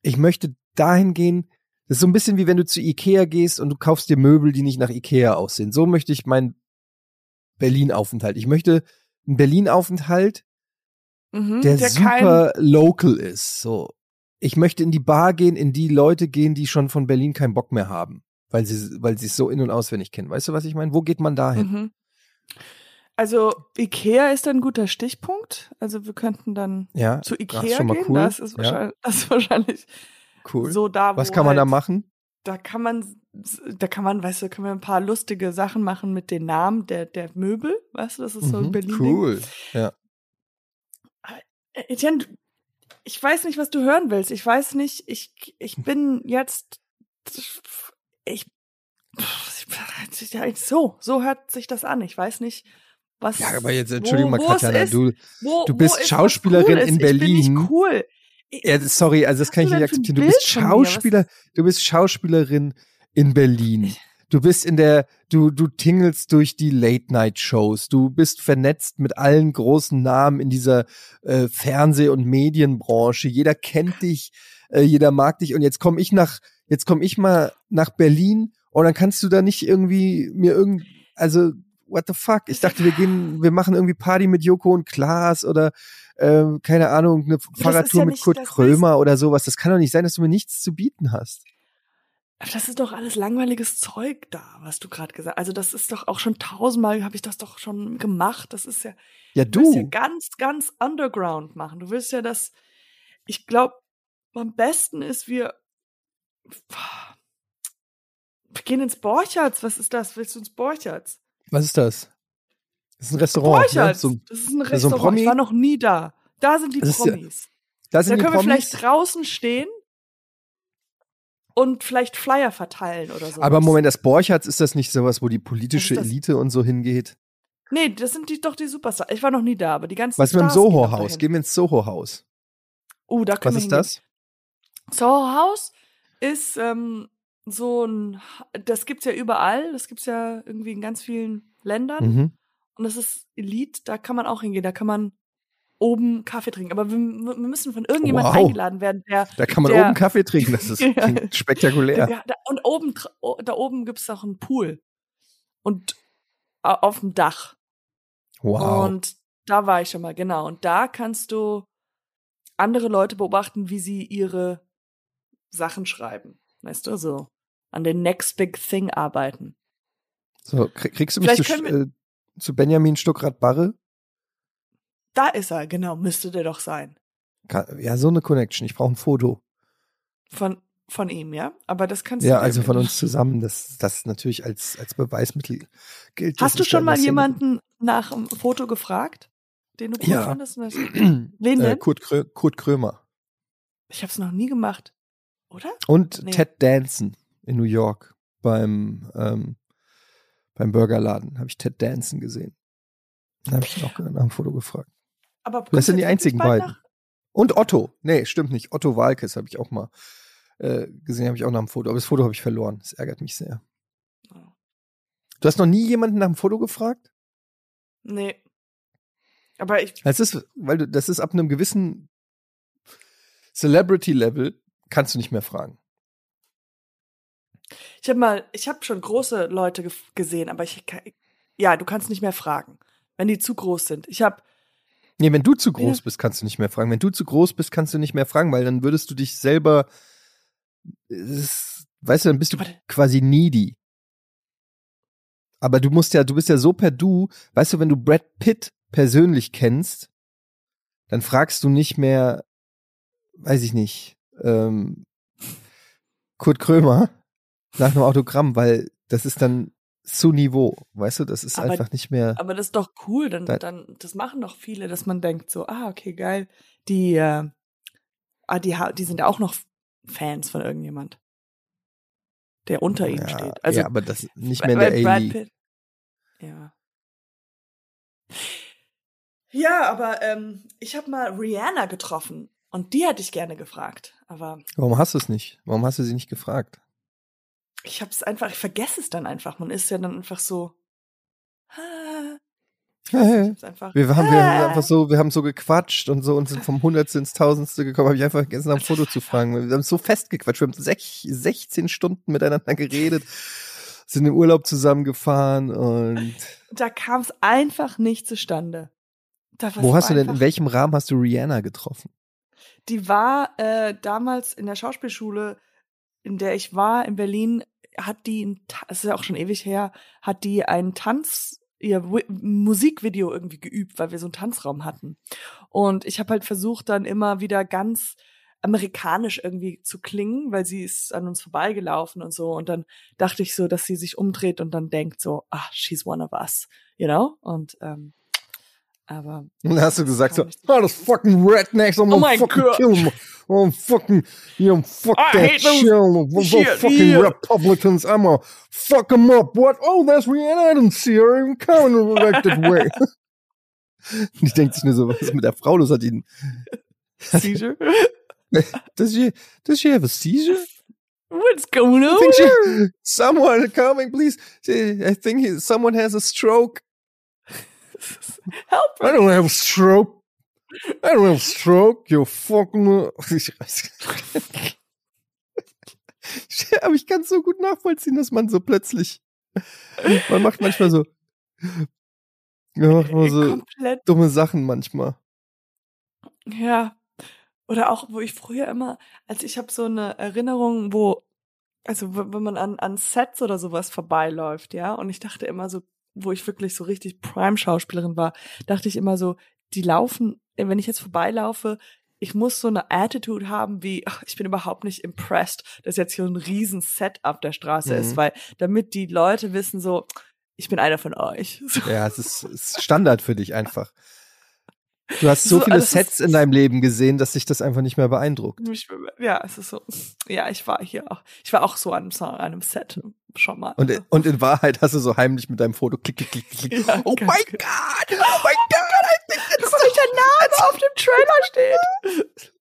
ich möchte dahin gehen. Das ist so ein bisschen wie wenn du zu Ikea gehst und du kaufst dir Möbel, die nicht nach Ikea aussehen. So möchte ich meinen Berlin-Aufenthalt. Ich möchte einen Berlin-Aufenthalt, Mhm, der, kein, super local ist. So, ich möchte in die Bar gehen, in die Leute gehen, die schon von Berlin keinen Bock mehr haben, weil sie, weil sie es so in und auswendig kennen. Weißt du, was ich meine? Wo geht man dahin? Mhm. Also Ikea ist ein guter Stichpunkt. Also wir könnten dann Ja, zu Ikea gehen. cool. Das ist Ja. wahrscheinlich, das ist wahrscheinlich cool. so da, was kann man da halt, machen? da kann man, da kann man, weißt du, können wir ein paar lustige Sachen machen mit den Namen der, der Möbel, weißt du, das ist so Mhm, Berlin. cool. Ja. Etienne, du- ich weiß nicht, was du hören willst. Ich weiß nicht, ich, ich bin jetzt, ich, so, so hört sich das an. Ich weiß nicht, was. Ja, aber jetzt, Entschuldigung wo, mal, Katjana, ist, du, wo, du bist Schauspielerin Cooles. in Ich bin Berlin. nicht cool. Ja, sorry, also das kann ich nicht akzeptieren. Du bist Schauspieler, du bist Schauspielerin in Berlin. Du bist in der, du, du tingelst durch die Late-Night-Shows. Du bist vernetzt mit allen großen Namen in dieser äh, Fernseh- und Medienbranche. Jeder kennt dich, äh, jeder mag dich. Und jetzt komme ich nach, jetzt komme ich mal nach Berlin und dann kannst du da nicht irgendwie mir irgend, also what the fuck? Ich dachte, wir gehen, wir machen irgendwie Party mit Joko und Klaas oder äh, keine Ahnung, eine Fahrradtour ja mit Kurt Krömer oder sowas. Das kann doch nicht sein, dass du mir nichts zu bieten hast. Aber das ist doch alles langweiliges Zeug da, was du gerade gesagt hast. Also das ist doch auch schon tausendmal, habe ich das doch schon gemacht. Das ist ja, Ja, du willst ja du. ganz, ganz underground machen. Du willst ja das, ich glaube, am besten ist, wir, wir gehen ins Borchertz. Was ist das? Willst du ins Borchertz? Was ist das? Das ist ein Restaurant. Ne? Borchertz. So, das ist ein so ein Restaurant. Promi- ich war noch nie da. Da sind die Das ist ja- Promis. da Da sind die können wir Promis. vielleicht draußen stehen und vielleicht Flyer verteilen oder so. Aber Moment, das Borchardt, ist das nicht sowas, wo die politische? Elite und so hingeht? Nee, das sind die doch die Superstars. Ich war noch nie da, aber die ganzen Was mit dem Stars gehen doch Soho-Haus? Gehen wir ins Soho-Haus. Uh, da können Was wir ist hingehen. das? Soho House ist ähm, so ein, das gibt's ja überall, das gibt's ja irgendwie in ganz vielen Ländern Mhm. und das ist Elite, da kann man auch hingehen, da kann man oben Kaffee trinken, aber wir, wir müssen von irgendjemandem Wow. eingeladen werden, der, Da kann man Der- oben Kaffee trinken. Das ist Ja. spektakulär. da, und oben, da oben gibt's auch einen Pool und au- auf dem Dach Wow. und da war ich schon mal, genau. Und da kannst du andere Leute beobachten, wie sie ihre Sachen schreiben. Weißt du, so an den Next Big Thing arbeiten. So, krieg, kriegst du mich Vielleicht zu, äh, zu Benjamin Stuckrad-Barre? Da ist er, genau, müsste der doch sein. Ja, so eine Connection. Ich brauche ein Foto. Von, von ihm, ja? Aber das kannst Ja, du. also von uns zusammen. Das, das natürlich als, als Beweismittel gilt. Hast du schon mal jemanden nach einem Foto gefragt, den du cool Ja. fandest? Wen äh, denn? Kurt, Krö Kurt Krömer. Ich hab's noch nie gemacht. Oder? Und Nee. Ted Danson in New York beim, ähm, beim Burgerladen. Habe ich Ted Danson gesehen. Da habe ich ihn auch nach einem Foto gefragt. Aber Das sind die einzigen beiden. Und Otto. Nee, stimmt nicht. Otto Walkes habe ich auch mal äh, gesehen, habe ich auch nach dem Foto. Aber das Foto habe ich verloren. Das ärgert mich sehr. nach- Du hast noch nie jemanden nach dem Foto gefragt? Nee. Aber ich, Das ist, weil du, das ist ab einem gewissen Celebrity-Level kannst du nicht mehr fragen. Ich habe mal, ich habe schon große Leute gesehen, aber ich, ja, du kannst nicht mehr fragen, wenn die zu groß sind. Ich habe, Nee, wenn du zu groß Ja. bist, kannst du nicht mehr fragen. Wenn du zu groß bist, kannst du nicht mehr fragen, weil dann würdest du dich selber, ist, weißt du, dann bist du Aber- quasi needy. Aber du musst ja, du bist ja so per Du, weißt du, wenn du Brad Pitt persönlich kennst, dann fragst du nicht mehr, weiß ich nicht, ähm, Kurt Krömer nach einem Autogramm, weil das ist dann zu Niveau, weißt du, das ist Aber- einfach nicht mehr. aber das ist doch cool, dann, Da- dann, das machen doch viele, dass man denkt so, ah, okay, geil, die, äh, ah, die, die sind ja auch noch Fans von irgendjemand, der unter ihnen ja, steht. Also ja, aber das nicht mehr in der A-League. Ja. Ja, aber ähm, ich habe mal Rihanna getroffen und die hätte ich gerne gefragt, aber Warum hast du es nicht? Warum hast du sie nicht gefragt? ich habe es einfach, ich vergesse es dann einfach. Man ist ja dann einfach so. ah, einfach. Wir haben, wir haben einfach so, wir haben so gequatscht und so und sind vom Hundertste ins Tausendste gekommen. Habe ich einfach vergessen, nach dem Foto zu fragen. Wir haben so festgequatscht. Wir haben sech, 16 Stunden miteinander geredet, sind im Urlaub zusammengefahren und Da kam es einfach nicht zustande. Wo hast du denn, in welchem Rahmen hast du Rihanna getroffen? Die war äh, damals in der Schauspielschule, in der ich war, in Berlin, hat die, es ist ja auch schon ewig her, hat die einen Tanz, ihr Musikvideo irgendwie geübt, weil wir so einen Tanzraum hatten. Und ich habe halt versucht, dann immer wieder ganz amerikanisch irgendwie zu klingen, weil sie ist an uns vorbeigelaufen und so. Und dann dachte ich so, dass sie sich umdreht und dann denkt so, ah, she's one of us, you know? Und ähm, aber Und dann hast du gesagt so, oh, das fucking Rednecks, I'm Oh gonna fucking Gott. kill them. Oh, fucking, you know, fuck I that hate those shit. Those shit, fucking yeah. Republicans, I'm gonna fuck them up. What? Oh, that's Rihanna. I didn't see her even coming like that way. Und ich denke sich nur so, was ist mit der Frau los? Hat ihn, Seizure? does she, does she have a seizure? What's going on? she, someone coming, please. I think he, someone has a stroke. Help I don't have a stroke. I don't have a stroke, you fucking. Ich Aber ich kann es so gut nachvollziehen, dass man so plötzlich. Man macht manchmal so. Ja, macht mal so Komplett, dumme Sachen manchmal. ja. Oder auch, wo ich früher immer, als ich habe so eine Erinnerung, wo also wenn man an, an Sets oder sowas vorbeiläuft, ja, und ich dachte immer so, wo ich wirklich so richtig Prime-Schauspielerin war, dachte ich immer so, die laufen, wenn ich jetzt vorbeilaufe, ich muss so eine Attitude haben wie, ach, ich bin überhaupt nicht impressed, dass jetzt hier ein riesen Set auf der Straße mhm. ist, weil damit die Leute wissen so, ich bin einer von euch. So. Ja, es ist, ist Standard für dich einfach. Du hast so, so viele Sets in deinem Leben gesehen, dass sich das einfach nicht mehr beeindruckt. Ja, es ist so. Ja, ich war hier auch. Ich war auch so an einem, einem Set schon mal. Und, und in Wahrheit hast du so heimlich mit deinem Foto klick, klick, klick, klick. Ja, oh mein Gott! Oh mein Gott! I think that's welcher Name auf dem Trailer steht.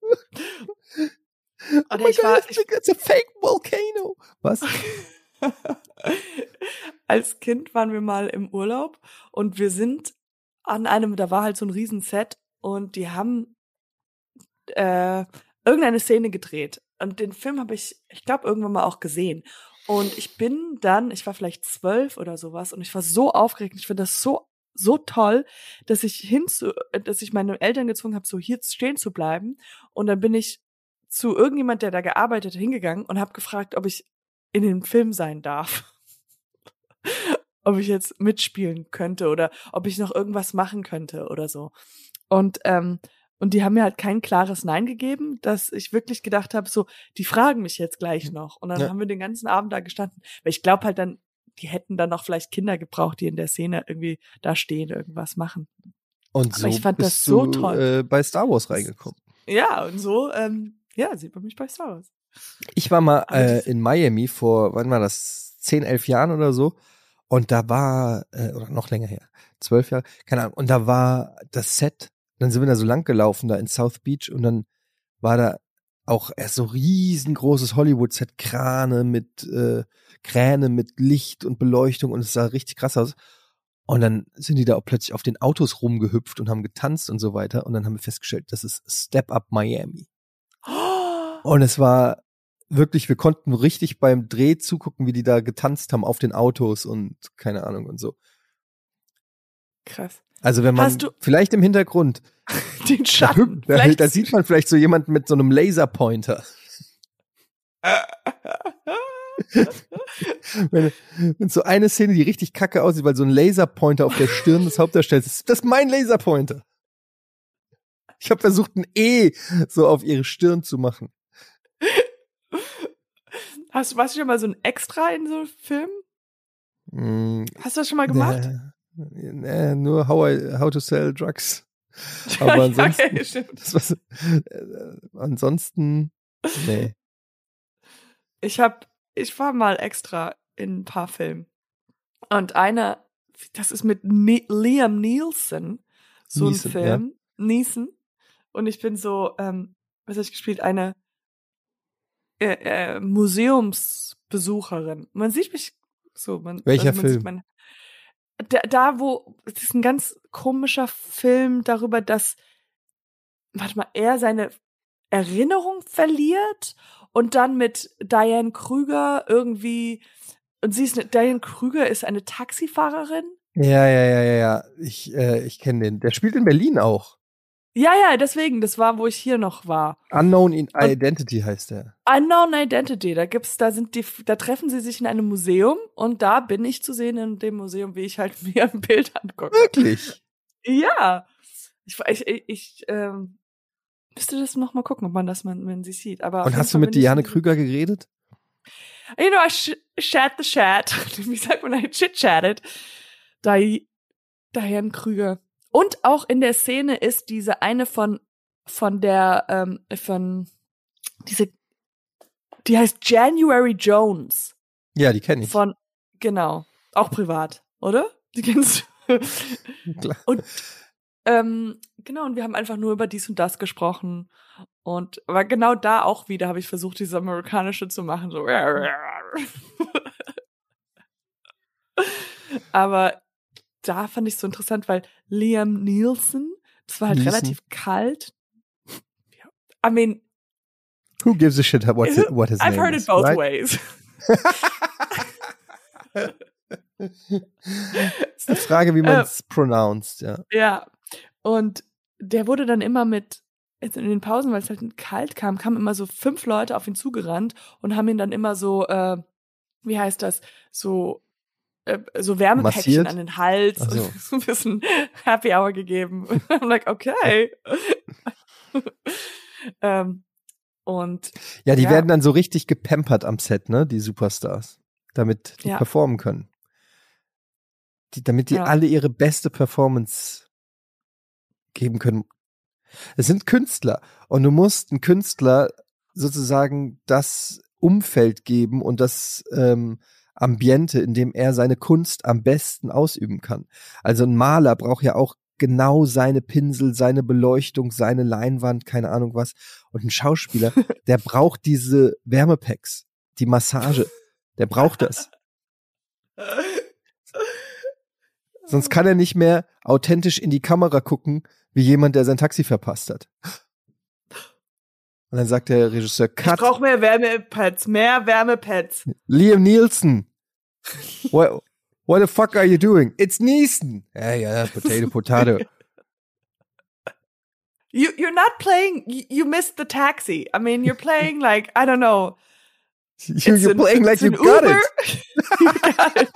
oh mein ich war, ich, it's a fake volcano. Was? Als Kind waren wir mal im Urlaub und wir sind an einem, da war halt so ein Riesenset und die haben äh, irgendeine Szene gedreht. Und den Film habe ich, ich glaube, irgendwann mal auch gesehen. Und ich bin dann, ich war vielleicht zwölf oder sowas, und ich war so aufgeregt. Ich finde das so so toll, dass ich hinzu, dass ich meine Eltern gezwungen habe, so hier stehen zu bleiben. Und dann bin ich zu irgendjemand, der da gearbeitet, hingegangen und habe gefragt, ob ich in dem Film sein darf. Ob ich jetzt mitspielen könnte oder ob ich noch irgendwas machen könnte oder so. Und ähm, und die haben mir halt kein klares Nein gegeben, dass ich wirklich gedacht habe, so, die fragen mich jetzt gleich noch. Und dann ja. haben wir den ganzen Abend da gestanden. Weil ich glaube halt dann, die hätten dann noch vielleicht Kinder gebraucht, die in der Szene irgendwie da stehen, irgendwas machen. Und so Aber ich fand bist das so du, toll. Äh, bei Star Wars reingekommen. Ja, und so, ähm, ja, sieht man mich bei Star Wars. Ich war mal äh, in Miami vor, wann war das, zehn, elf Jahren oder so. Und da war, äh, oder noch länger her, zwölf Jahre, keine Ahnung, und da war das Set dann sind wir da so lang gelaufen, da in South Beach, und dann war da auch erst so riesengroßes Hollywood-Set, Krane mit, äh, Kräne mit Licht und Beleuchtung und es sah richtig krass aus. Und dann sind die da auch plötzlich auf den Autos rumgehüpft und haben getanzt und so weiter. Und dann haben wir festgestellt, das ist Step Up Miami. Und es war wirklich, wir konnten richtig beim Dreh zugucken, wie die da getanzt haben auf den Autos und keine Ahnung und so. Krass. Also wenn man vielleicht im Hintergrund den Schatten, da, da, da sieht man vielleicht so jemanden mit so einem Laserpointer. wenn, wenn so eine Szene, die richtig kacke aussieht, weil so ein Laserpointer auf der Stirn des Hauptdarstellers ist, das ist mein Laserpointer. Ich habe versucht, ein E so auf ihre Stirn zu machen. Hast, warst du schon mal so ein Extra in so einem Film? Mm, Hast du das schon mal gemacht? Nee. Nee, nur how, I, how to Sell Drugs. Aber ansonsten, ja, das was, äh, ansonsten, nee. Ich hab, ich war mal extra in ein paar Filmen. Und einer, das ist mit ne Liam Nielsen, so Neeson, ein Film, ja. Neeson. Und ich bin so, ähm, was habe ich gespielt? Eine äh, äh, Museumsbesucherin. Man sieht mich so. Man, Welcher also man Film? Mein, da, da wo, es ist ein ganz komischer Film darüber, dass, warte mal, er seine Erinnerung verliert und dann mit Diane Krüger irgendwie, und sie ist, eine, Diane Krüger ist eine Taxifahrerin. Ja, ja, ja, ja, ja. Ich, äh, ich kenne den. Der spielt in Berlin auch. Ja, ja, deswegen, das war, wo ich hier noch war. Unknown Identity und heißt der. Unknown Identity, da gibt's, da sind die, da treffen sie sich in einem Museum und da bin ich zu sehen in dem Museum, wie ich halt mir ein Bild angucke. Wirklich? Ja. Ich, ich, ich ähm, müsste das noch mal gucken, ob man das, man, man sie sieht. Aber und hast du mit Diane Krüger geredet? You know, I sh chat the chat. Wie sagt man, I chit-chatted. Diane Krüger. Und auch in der Szene ist diese eine von von der ähm, von diese die heißt January Jones. Ja, die kenne ich. Von genau, auch privat, oder? Die kennst du. Klar. Und ähm, genau, und wir haben einfach nur über dies und das gesprochen. Und aber genau da auch wieder habe ich versucht, dieses amerikanische zu machen, so. aber da fand ich so interessant, weil Liam Nielsen, das war halt Nielsen. relativ kalt. I mean, who gives a shit what, what his I've name heard is, it both right? ways. ist eine Frage, wie man es uh, pronounced, ja. Ja. Und der wurde dann immer mit jetzt in den Pausen, weil es halt kalt kam, kamen immer so fünf Leute auf ihn zugerannt und haben ihn dann immer so, äh, wie heißt das, so äh, so Wärmepäckchen Massiert? an den Hals so. und so ein bisschen Happy Hour gegeben. I'm like, okay. ähm, und Ja, die Ja. werden dann so richtig gepampert am Set, ne, die Superstars, damit die Ja. performen können. Die, damit die Ja. alle ihre beste Performance geben können. Es sind Künstler und du musst einen Künstler sozusagen das Umfeld geben und das ähm, Ambiente, in dem er seine Kunst am besten ausüben kann. Also ein Maler braucht ja auch genau seine Pinsel, seine Beleuchtung, seine Leinwand, keine Ahnung was. Und ein Schauspieler, der braucht diese Wärmepacks, die Massage. Der braucht das. Sonst kann er nicht mehr authentisch in die Kamera gucken, wie jemand, der sein Taxi verpasst hat. Und dann sagt der Regisseur, ich Cut, brauche mehr Wärmepads, mehr Wärmepads. Liam Nielsen. What, what the fuck are you doing? It's Neeson. Ja, ja, potato, potato. You you're not playing. You, missed the taxi. I mean, you're playing like I don't know. You, you're an- playing like it's you an got it. you got it.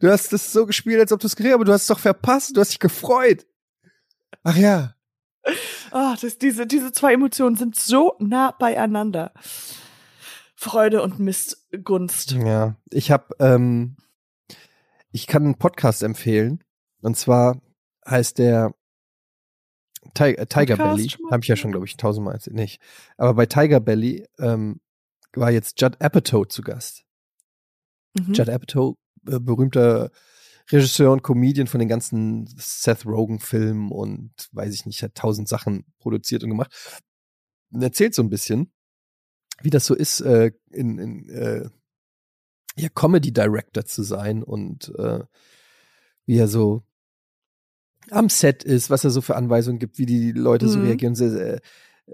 Du hast das so gespielt, als ob du es gekriegt hast, aber du hast es doch verpasst. Du hast dich gefreut. Ach ja. Oh, das, diese, diese zwei Emotionen sind so nah beieinander. Freude und Missgunst. Ja, ich habe, ähm, ich kann einen Podcast empfehlen. Und zwar heißt der Ti- äh, Tiger Podcast Belly. Habe ich ja schon, glaube ich, tausendmal erzählt. Nicht. Aber bei Tiger Belly ähm, war jetzt Judd Apatow zu Gast. Mhm. Judd Apatow, äh, berühmter Regisseur und Comedian von den ganzen Seth Rogen-Filmen und weiß ich nicht, hat tausend Sachen produziert und gemacht. Und erzählt so ein bisschen, wie das so ist, äh, in, in äh, ja, Comedy Director zu sein und äh, wie er so am Set ist, was er so für Anweisungen gibt, wie die Leute so Mhm. reagieren. Sehr, sehr,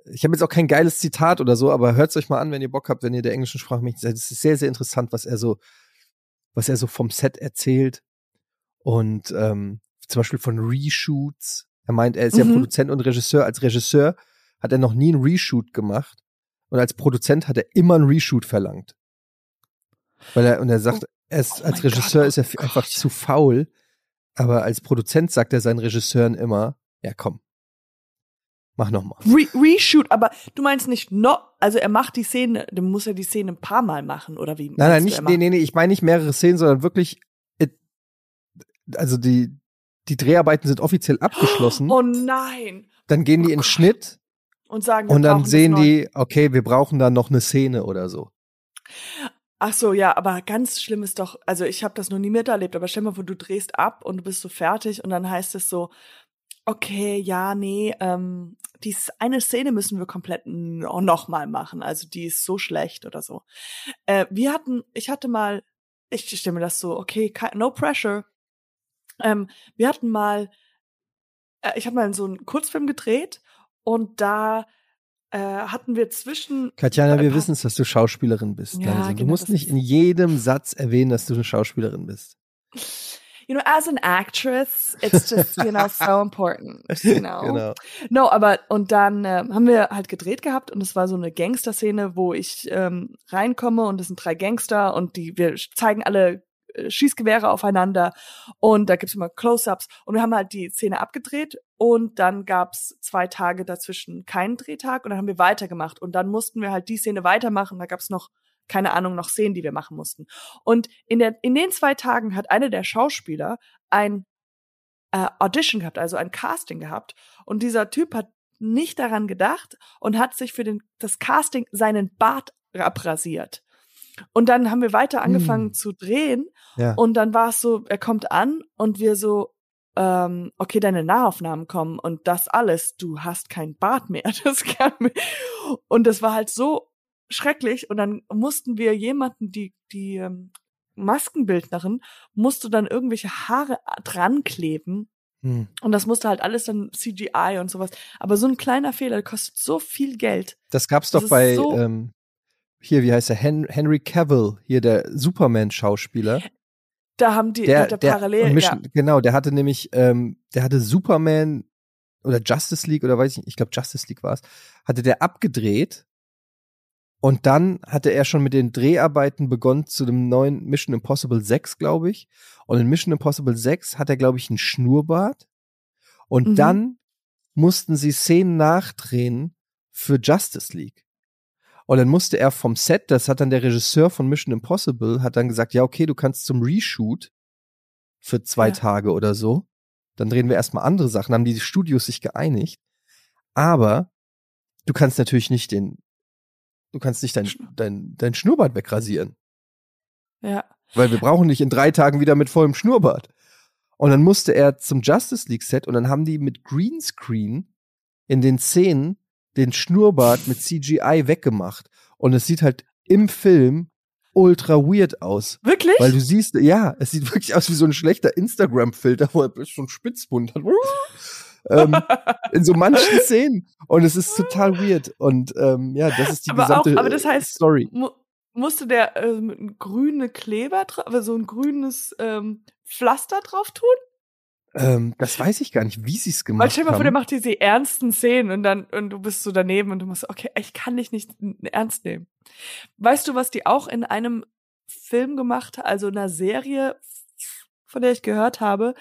ich habe jetzt auch kein geiles Zitat oder so, aber hört euch mal an, wenn ihr Bock habt, wenn ihr der englischen Sprache möchtet. Es ist sehr, sehr interessant, was er so, was er so vom Set erzählt. Und ähm, zum Beispiel von Reshoots. Er meint, er ist ja Mhm. Produzent und Regisseur. Als Regisseur hat er noch nie einen Reshoot gemacht. Und als Produzent hat er immer einen Reshoot verlangt. Weil er, und er sagt, er ist, Oh als Regisseur Gott, ist er oh f- einfach Gott. zu faul. Aber als Produzent sagt er seinen Regisseuren immer, ja komm, mach noch mal. Re Reshoot, aber du meinst nicht no, also er macht die Szene, dann muss er die Szene ein paar Mal machen, oder wie? Nein, nein, nicht, nee, nee, nee, ich meine nicht mehrere Szenen, sondern wirklich, also die, die Dreharbeiten sind offiziell abgeschlossen. Oh nein. dann gehen die oh in Gott. Schnitt Und sagen, wir und dann sehen die, okay, wir brauchen da noch eine Szene oder so. Ach so, ja, aber ganz schlimm ist doch, also ich habe das noch nie miterlebt, aber stell mal vor, du drehst ab und du bist so fertig und dann heißt es so, okay, ja, nee, ähm, die eine Szene müssen wir komplett no noch mal machen, also die ist so schlecht oder so. Äh, wir hatten, ich hatte mal, ich stelle mir das so, okay, no pressure. Ähm, wir hatten mal, äh, ich habe mal so einen Kurzfilm gedreht und da äh, hatten wir zwischen Katjana, wir Äh, wissen es, dass du Schauspielerin bist. Ja, langsam. du genau, musst nicht in jedem Satz erwähnen, dass du eine Schauspielerin bist. you know, as an actress, it's just, you know, so important, you know. genau. No, aber und dann ähm, haben wir halt gedreht gehabt und es war so eine Gangster-Szene, wo ich ähm, reinkomme und es sind drei Gangster und die wir zeigen alle äh, Schießgewehre aufeinander und da gibt's immer Close-ups und wir haben halt die Szene abgedreht und dann gab's zwei Tage dazwischen keinen Drehtag und dann haben wir weitergemacht und dann mussten wir halt die Szene weitermachen. Da gab's noch keine Ahnung noch Szenen, die wir machen mussten. Und in der in den zwei Tagen hat eine der Schauspieler ein äh, Audition gehabt, also ein Casting gehabt. Und dieser Typ hat nicht daran gedacht und hat sich für den, das Casting seinen Bart abrasiert. Und dann haben wir weiter angefangen Hm. zu drehen Ja. und dann war es so, er kommt an und wir so, ähm, okay, deine Nahaufnahmen kommen und das alles, du hast kein Bart mehr. Das kann mir. Und das war halt so schrecklich und dann mussten wir jemanden, die, die ähm, Maskenbildnerin, musste dann irgendwelche Haare dran kleben Hm. und das musste halt alles dann CGI und sowas. Aber so ein kleiner Fehler kostet so viel Geld. Das gab's Das doch ist bei, so- ähm, hier, wie heißt er? Hen Henry Cavill, hier der Superman-Schauspieler. Da haben die Der, er der, parallel, und ja. Mission, genau, der hatte nämlich, ähm, der hatte Superman oder Justice League oder weiß ich nicht, ich glaube Justice League war es, hatte der abgedreht und dann hatte er schon mit den Dreharbeiten begonnen zu dem neuen Mission Impossible 6, glaube ich. Und in Mission Impossible 6 hat er, glaube ich, einen Schnurrbart. Und Mhm. dann mussten sie Szenen nachdrehen für Justice League. Und dann musste er vom Set, das hat dann der Regisseur von Mission Impossible, hat dann gesagt, ja, okay, du kannst zum Reshoot für zwei Ja. Tage oder so. Dann drehen wir erstmal andere Sachen, haben die Studios sich geeinigt. Aber du kannst natürlich nicht den, du kannst nicht dein, dein, dein Schnurrbart wegrasieren. Ja. Weil wir brauchen dich in drei Tagen wieder mit vollem Schnurrbart. Und dann musste er zum Justice League Set und dann haben die mit Greenscreen in den Szenen den Schnurrbart mit CGI weggemacht. Und es sieht halt im Film ultra weird aus. Wirklich? Weil du siehst, ja, es sieht wirklich aus wie so ein schlechter Instagram-Filter, wo er einen Spitzbund hat. ähm, in so manchen Szenen. Und es ist total weird. Und ähm, ja, das ist die Aber auch- gesamte aber das heißt- Story. Mu musste der ähm, grüne Kleber, also so ein grünes ähm, Pflaster drauf tun? Ähm, das weiß ich gar nicht, wie sie es gemacht stell dir mal vor, der haben. macht diese ernsten Szenen und dann und du bist so daneben und du musst, okay, ich kann dich nicht ernst nehmen. Weißt du, was die auch in einem Film gemacht, also in einer Serie, von der ich gehört habe,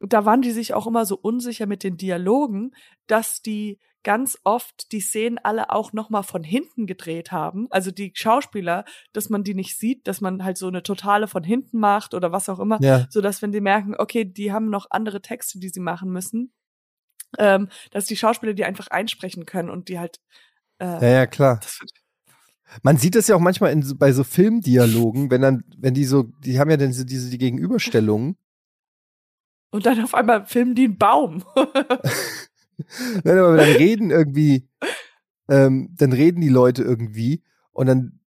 da waren die sich auch immer so unsicher mit den Dialogen, dass die ganz oft die Szenen alle auch noch mal von hinten gedreht haben, also die Schauspieler, dass man die nicht sieht, dass man halt so eine totale von hinten macht oder was auch immer, Ja, so dass wenn die merken, okay, die haben noch andere Texte, die sie machen müssen, ähm, dass die Schauspieler die einfach einsprechen können und die halt äh, ja, ja, klar. Man sieht das ja auch manchmal in, bei so Filmdialogen, wenn dann, wenn die so, die haben ja dann diese, diese die Gegenüberstellungen. und dann auf einmal filmen die einen Baum. Nein, aber dann reden irgendwie, ähm, dann reden die Leute irgendwie und dann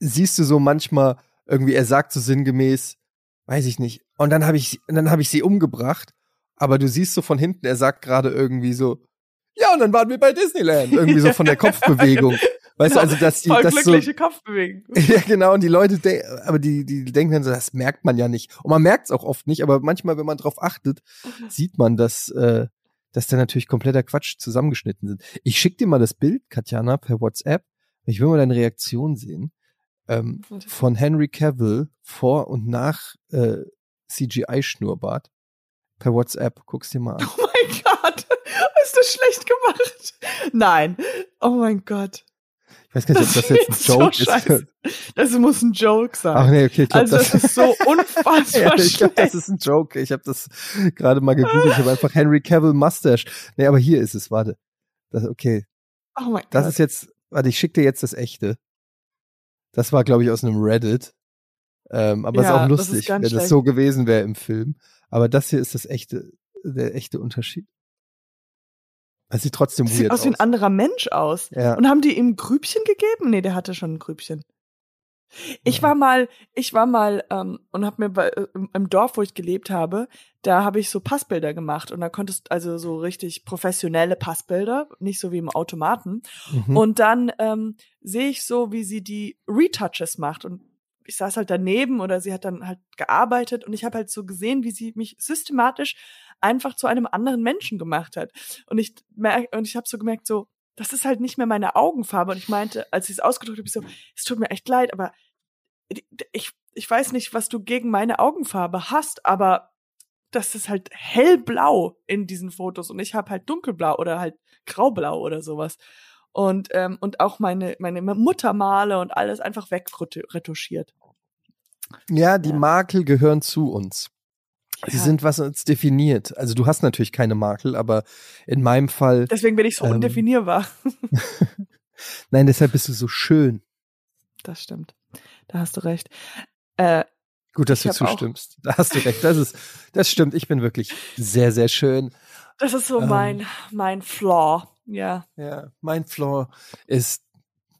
siehst du so manchmal irgendwie, er sagt so sinngemäß, weiß ich nicht, und dann habe ich, und dann habe ich sie umgebracht, aber du siehst so von hinten, er sagt gerade irgendwie so, ja, und dann waren wir bei Disneyland, irgendwie so von der Kopfbewegung. Weißt du, also dass die, Voll das so, glückliche Kopfbewegung. Ja, genau, und die Leute, aber die, die denken dann so, das merkt man ja nicht. Und man merkt es auch oft nicht, aber manchmal, wenn man drauf achtet, sieht man, dass, äh, dass da natürlich kompletter Quatsch zusammengeschnitten sind. Ich schick dir mal das Bild, Katjana, per WhatsApp. Ich will mal deine Reaktion sehen. Ähm, von Henry Cavill vor und nach äh, CGI-Schnurrbart. Per WhatsApp, guck's dir mal an. Oh mein Gott, ist das schlecht gemacht? Nein. Oh mein Gott. Ich weiß gar nicht, ob das jetzt ein so Joke scheiße. ist. Das muss ein Joke sein. Ach nee, okay, ich glaube, also das, ist so unfassbar Ja, ich glaube, das ist ein Joke. Ich habe das gerade mal gegoogelt. Ich habe einfach Henry Cavill Mustache. Nee, aber hier ist es. Warte. Das, okay. Oh mein Das Gott. ist jetzt. Warte, ich schicke dir jetzt das echte. Das war, glaube ich, aus einem Reddit. Ähm, aber Ja, ist auch das ist lustig, ganz wenn das schlecht. so gewesen wäre im Film. Aber das hier ist das echte, der echte Unterschied. Es sieht trotzdem Das sieht aus wie ein anderer Mensch aus. Ja. Und haben die ihm Grübchen gegeben? Nee, der hatte schon ein Grübchen. Ich war mal, ich war mal ähm, und habe mir bei, äh, im- im Dorf, wo ich gelebt habe, da habe ich so Passbilder gemacht und da konntest also so richtig professionelle Passbilder, nicht so wie im Automaten. Mhm. Und dann ähm, sehe ich so, wie sie die Retouches macht und ich saß halt daneben oder sie hat dann halt gearbeitet und ich habe halt so gesehen, wie sie mich systematisch einfach zu einem anderen Menschen gemacht hat. Und ich merk, und ich habe so gemerkt, so, das ist halt nicht mehr meine Augenfarbe. Und ich meinte, als ich es ausgedrückt habe, ich so, es tut mir echt leid, aber ich, ich weiß nicht, was du gegen meine Augenfarbe hast, aber das ist halt hellblau in diesen Fotos und ich habe halt dunkelblau oder halt graublau oder sowas. Und, ähm, und auch meine, meine Muttermale und alles einfach wegretuschiert. Ja, die Ja. Makel gehören zu uns. Sie Ja. sind, was uns definiert. Also du hast natürlich keine Makel, aber in meinem Fall, Deswegen bin ich so Ähm. undefinierbar. nein, deshalb bist du so schön. Das stimmt. Da hast du recht. Äh, Gut, dass du auch- zustimmst. Da hast du recht. Das ist, das stimmt. Ich bin wirklich sehr, sehr schön. das ist so Ähm. mein, mein Flaw. Ja. Ja, mein Flaw ist,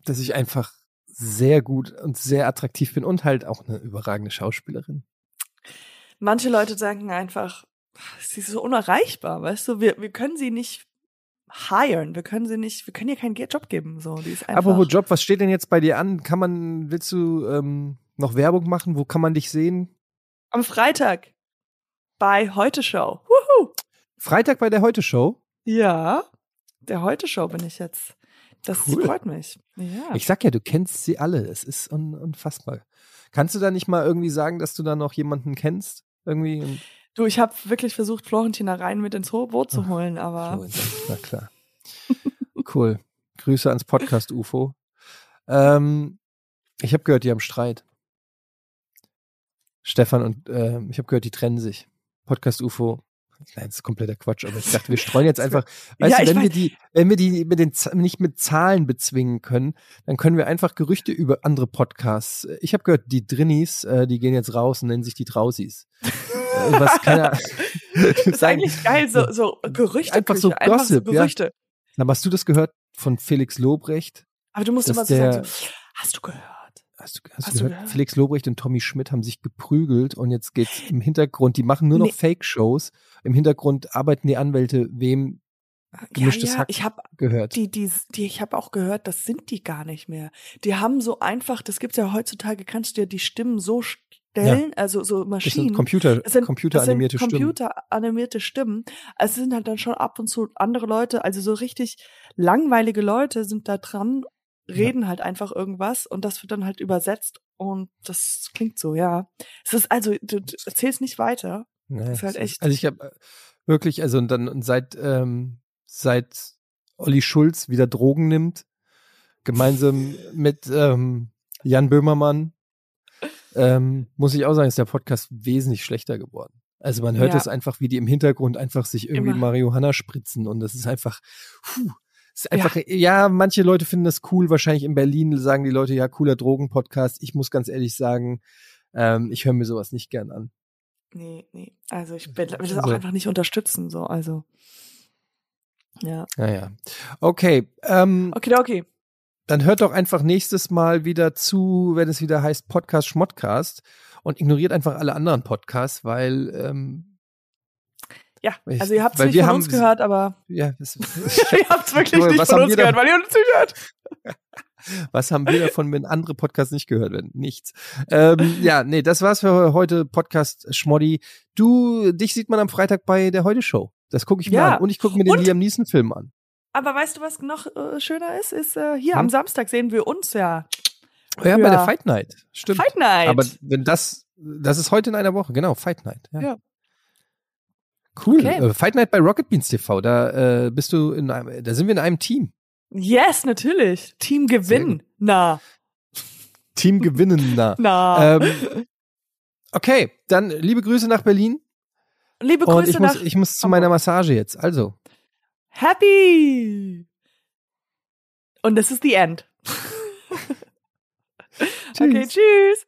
dass ich einfach sehr gut und sehr attraktiv bin und halt auch eine überragende Schauspielerin. Manche Leute sagen einfach, sie ist so unerreichbar, weißt du? Wir, wir können sie nicht hiren. Wir können sie nicht, wir können ihr keinen Job geben. So, die ist einfach. Apropos Job, was steht denn jetzt bei dir an? Kann man, willst du ähm, noch Werbung machen? Wo kann man dich sehen? Am Freitag bei Heute Show. Wuhu! Freitag bei der Heute Show. Ja, der Heute-Show bin ich jetzt. Das Cool. freut mich. Ja. Ich sag ja, du kennst sie alle. Es ist un unfassbar. Kannst du da nicht mal irgendwie sagen, dass du da noch jemanden kennst? Irgendwie? Du, ich habe wirklich versucht, Florentina rein mit ins Boot zu holen, aber Na klar. Cool. Grüße ans Podcast UFO. Ähm, ich habe gehört, die haben Streit. Stefan und äh, ich habe gehört, die trennen sich. Podcast UFO. Nein, das ist kompletter Quatsch, aber ich dachte, wir streuen jetzt einfach, weißt Ja, du, wenn wir die, wenn wir die mit den nicht mit Zahlen bezwingen können, dann können wir einfach Gerüchte über andere Podcasts. Ich habe gehört, die Drinnies, äh, die gehen jetzt raus und nennen sich die Trausis. äh, was keine, das ist eigentlich geil, so, so Gerüchte. Einfach so einfach so Gossip, ja. Gerüchte. Na, hast du das gehört von Felix Lobrecht? Aber du musst immer so der- sagen, so, hast du gehört? Hast du, hast Hast du gehört? gehört? Felix Lobrecht und Tommy Schmidt haben sich geprügelt und jetzt geht's im Hintergrund, die machen nur noch Nee. Fake-Shows. Im Hintergrund arbeiten die Anwälte, wem Gemischtes ja, ja, Hack ich habe gehört. die, die, die, ich habe auch gehört, das sind die gar nicht mehr. Die haben so einfach, das gibt's ja heutzutage, kannst du dir die Stimmen so stellen, also so das sind Maschinen. Computer, Das sind, computeranimierte das sind Stimmen. computeranimierte Stimmen. Also es sind halt dann schon ab und zu andere Leute, also so richtig langweilige Leute sind da dran, reden halt einfach irgendwas und das wird dann halt übersetzt und das klingt so, ja. Es ist also, du, du erzählst nicht weiter. Ja, ist halt es echt- Also ich habe wirklich, also und dann und seit ähm, seit Olli Schulz wieder Drogen nimmt, gemeinsam mit ähm, Jan Böhmermann, ähm, muss ich auch sagen, ist der Podcast wesentlich schlechter geworden. Also man hört Ja. es einfach, wie die im Hintergrund einfach sich irgendwie Immer. Marihuana spritzen und das ist einfach, puh, ist einfach, ja. manche Leute finden das cool, wahrscheinlich in Berlin sagen die Leute, ja, cooler Drogenpodcast. Ich muss ganz ehrlich sagen, ähm, ich höre mir sowas nicht gern an. Nee, nee. Also ich will, will das auch einfach nicht unterstützen, so, also. Ja. Naja. Okay, ähm, Okay, okay. dann hört doch einfach nächstes Mal wieder zu, wenn es wieder heißt Podcast Schmottcast und ignoriert einfach alle anderen Podcasts, weil ähm, Ja, Ich- also ihr habt es nicht von haben- uns gehört, aber ja, das, ihr habt es wirklich nicht von uns wir da- gehört, weil ihr uns nicht hört. was haben wir davon, wenn andere Podcasts nicht gehört werden? Nichts. Ähm, ja, nee, das war's für heute Podcast Schmoddi. Du, dich sieht man am Freitag bei der Heute Show. Das gucke ich mir Ja. an und ich gucke mir den Und- Liam Neeson Film an. Aber weißt du, was noch äh, schöner ist? Ist äh, hier Hm? am Samstag sehen wir uns ja. Ja, bei der. Fight Night. Stimmt. Fight Night. Aber wenn das, das ist heute in einer Woche, genau, Fight Night. Ja. Ja. Cool. Okay. Äh, Fight Night bei Rocket Beans TV, da äh, bist du in einem, da sind wir in einem Team. yes, natürlich. Team Gewinn. Na, Team gewinnen. Na. na. ähm, okay, dann liebe Grüße nach Berlin Liebe und Grüße ich muss, nach ich muss zu meiner Massage jetzt. Also, Happy. Und das ist the end. okay, tschüss.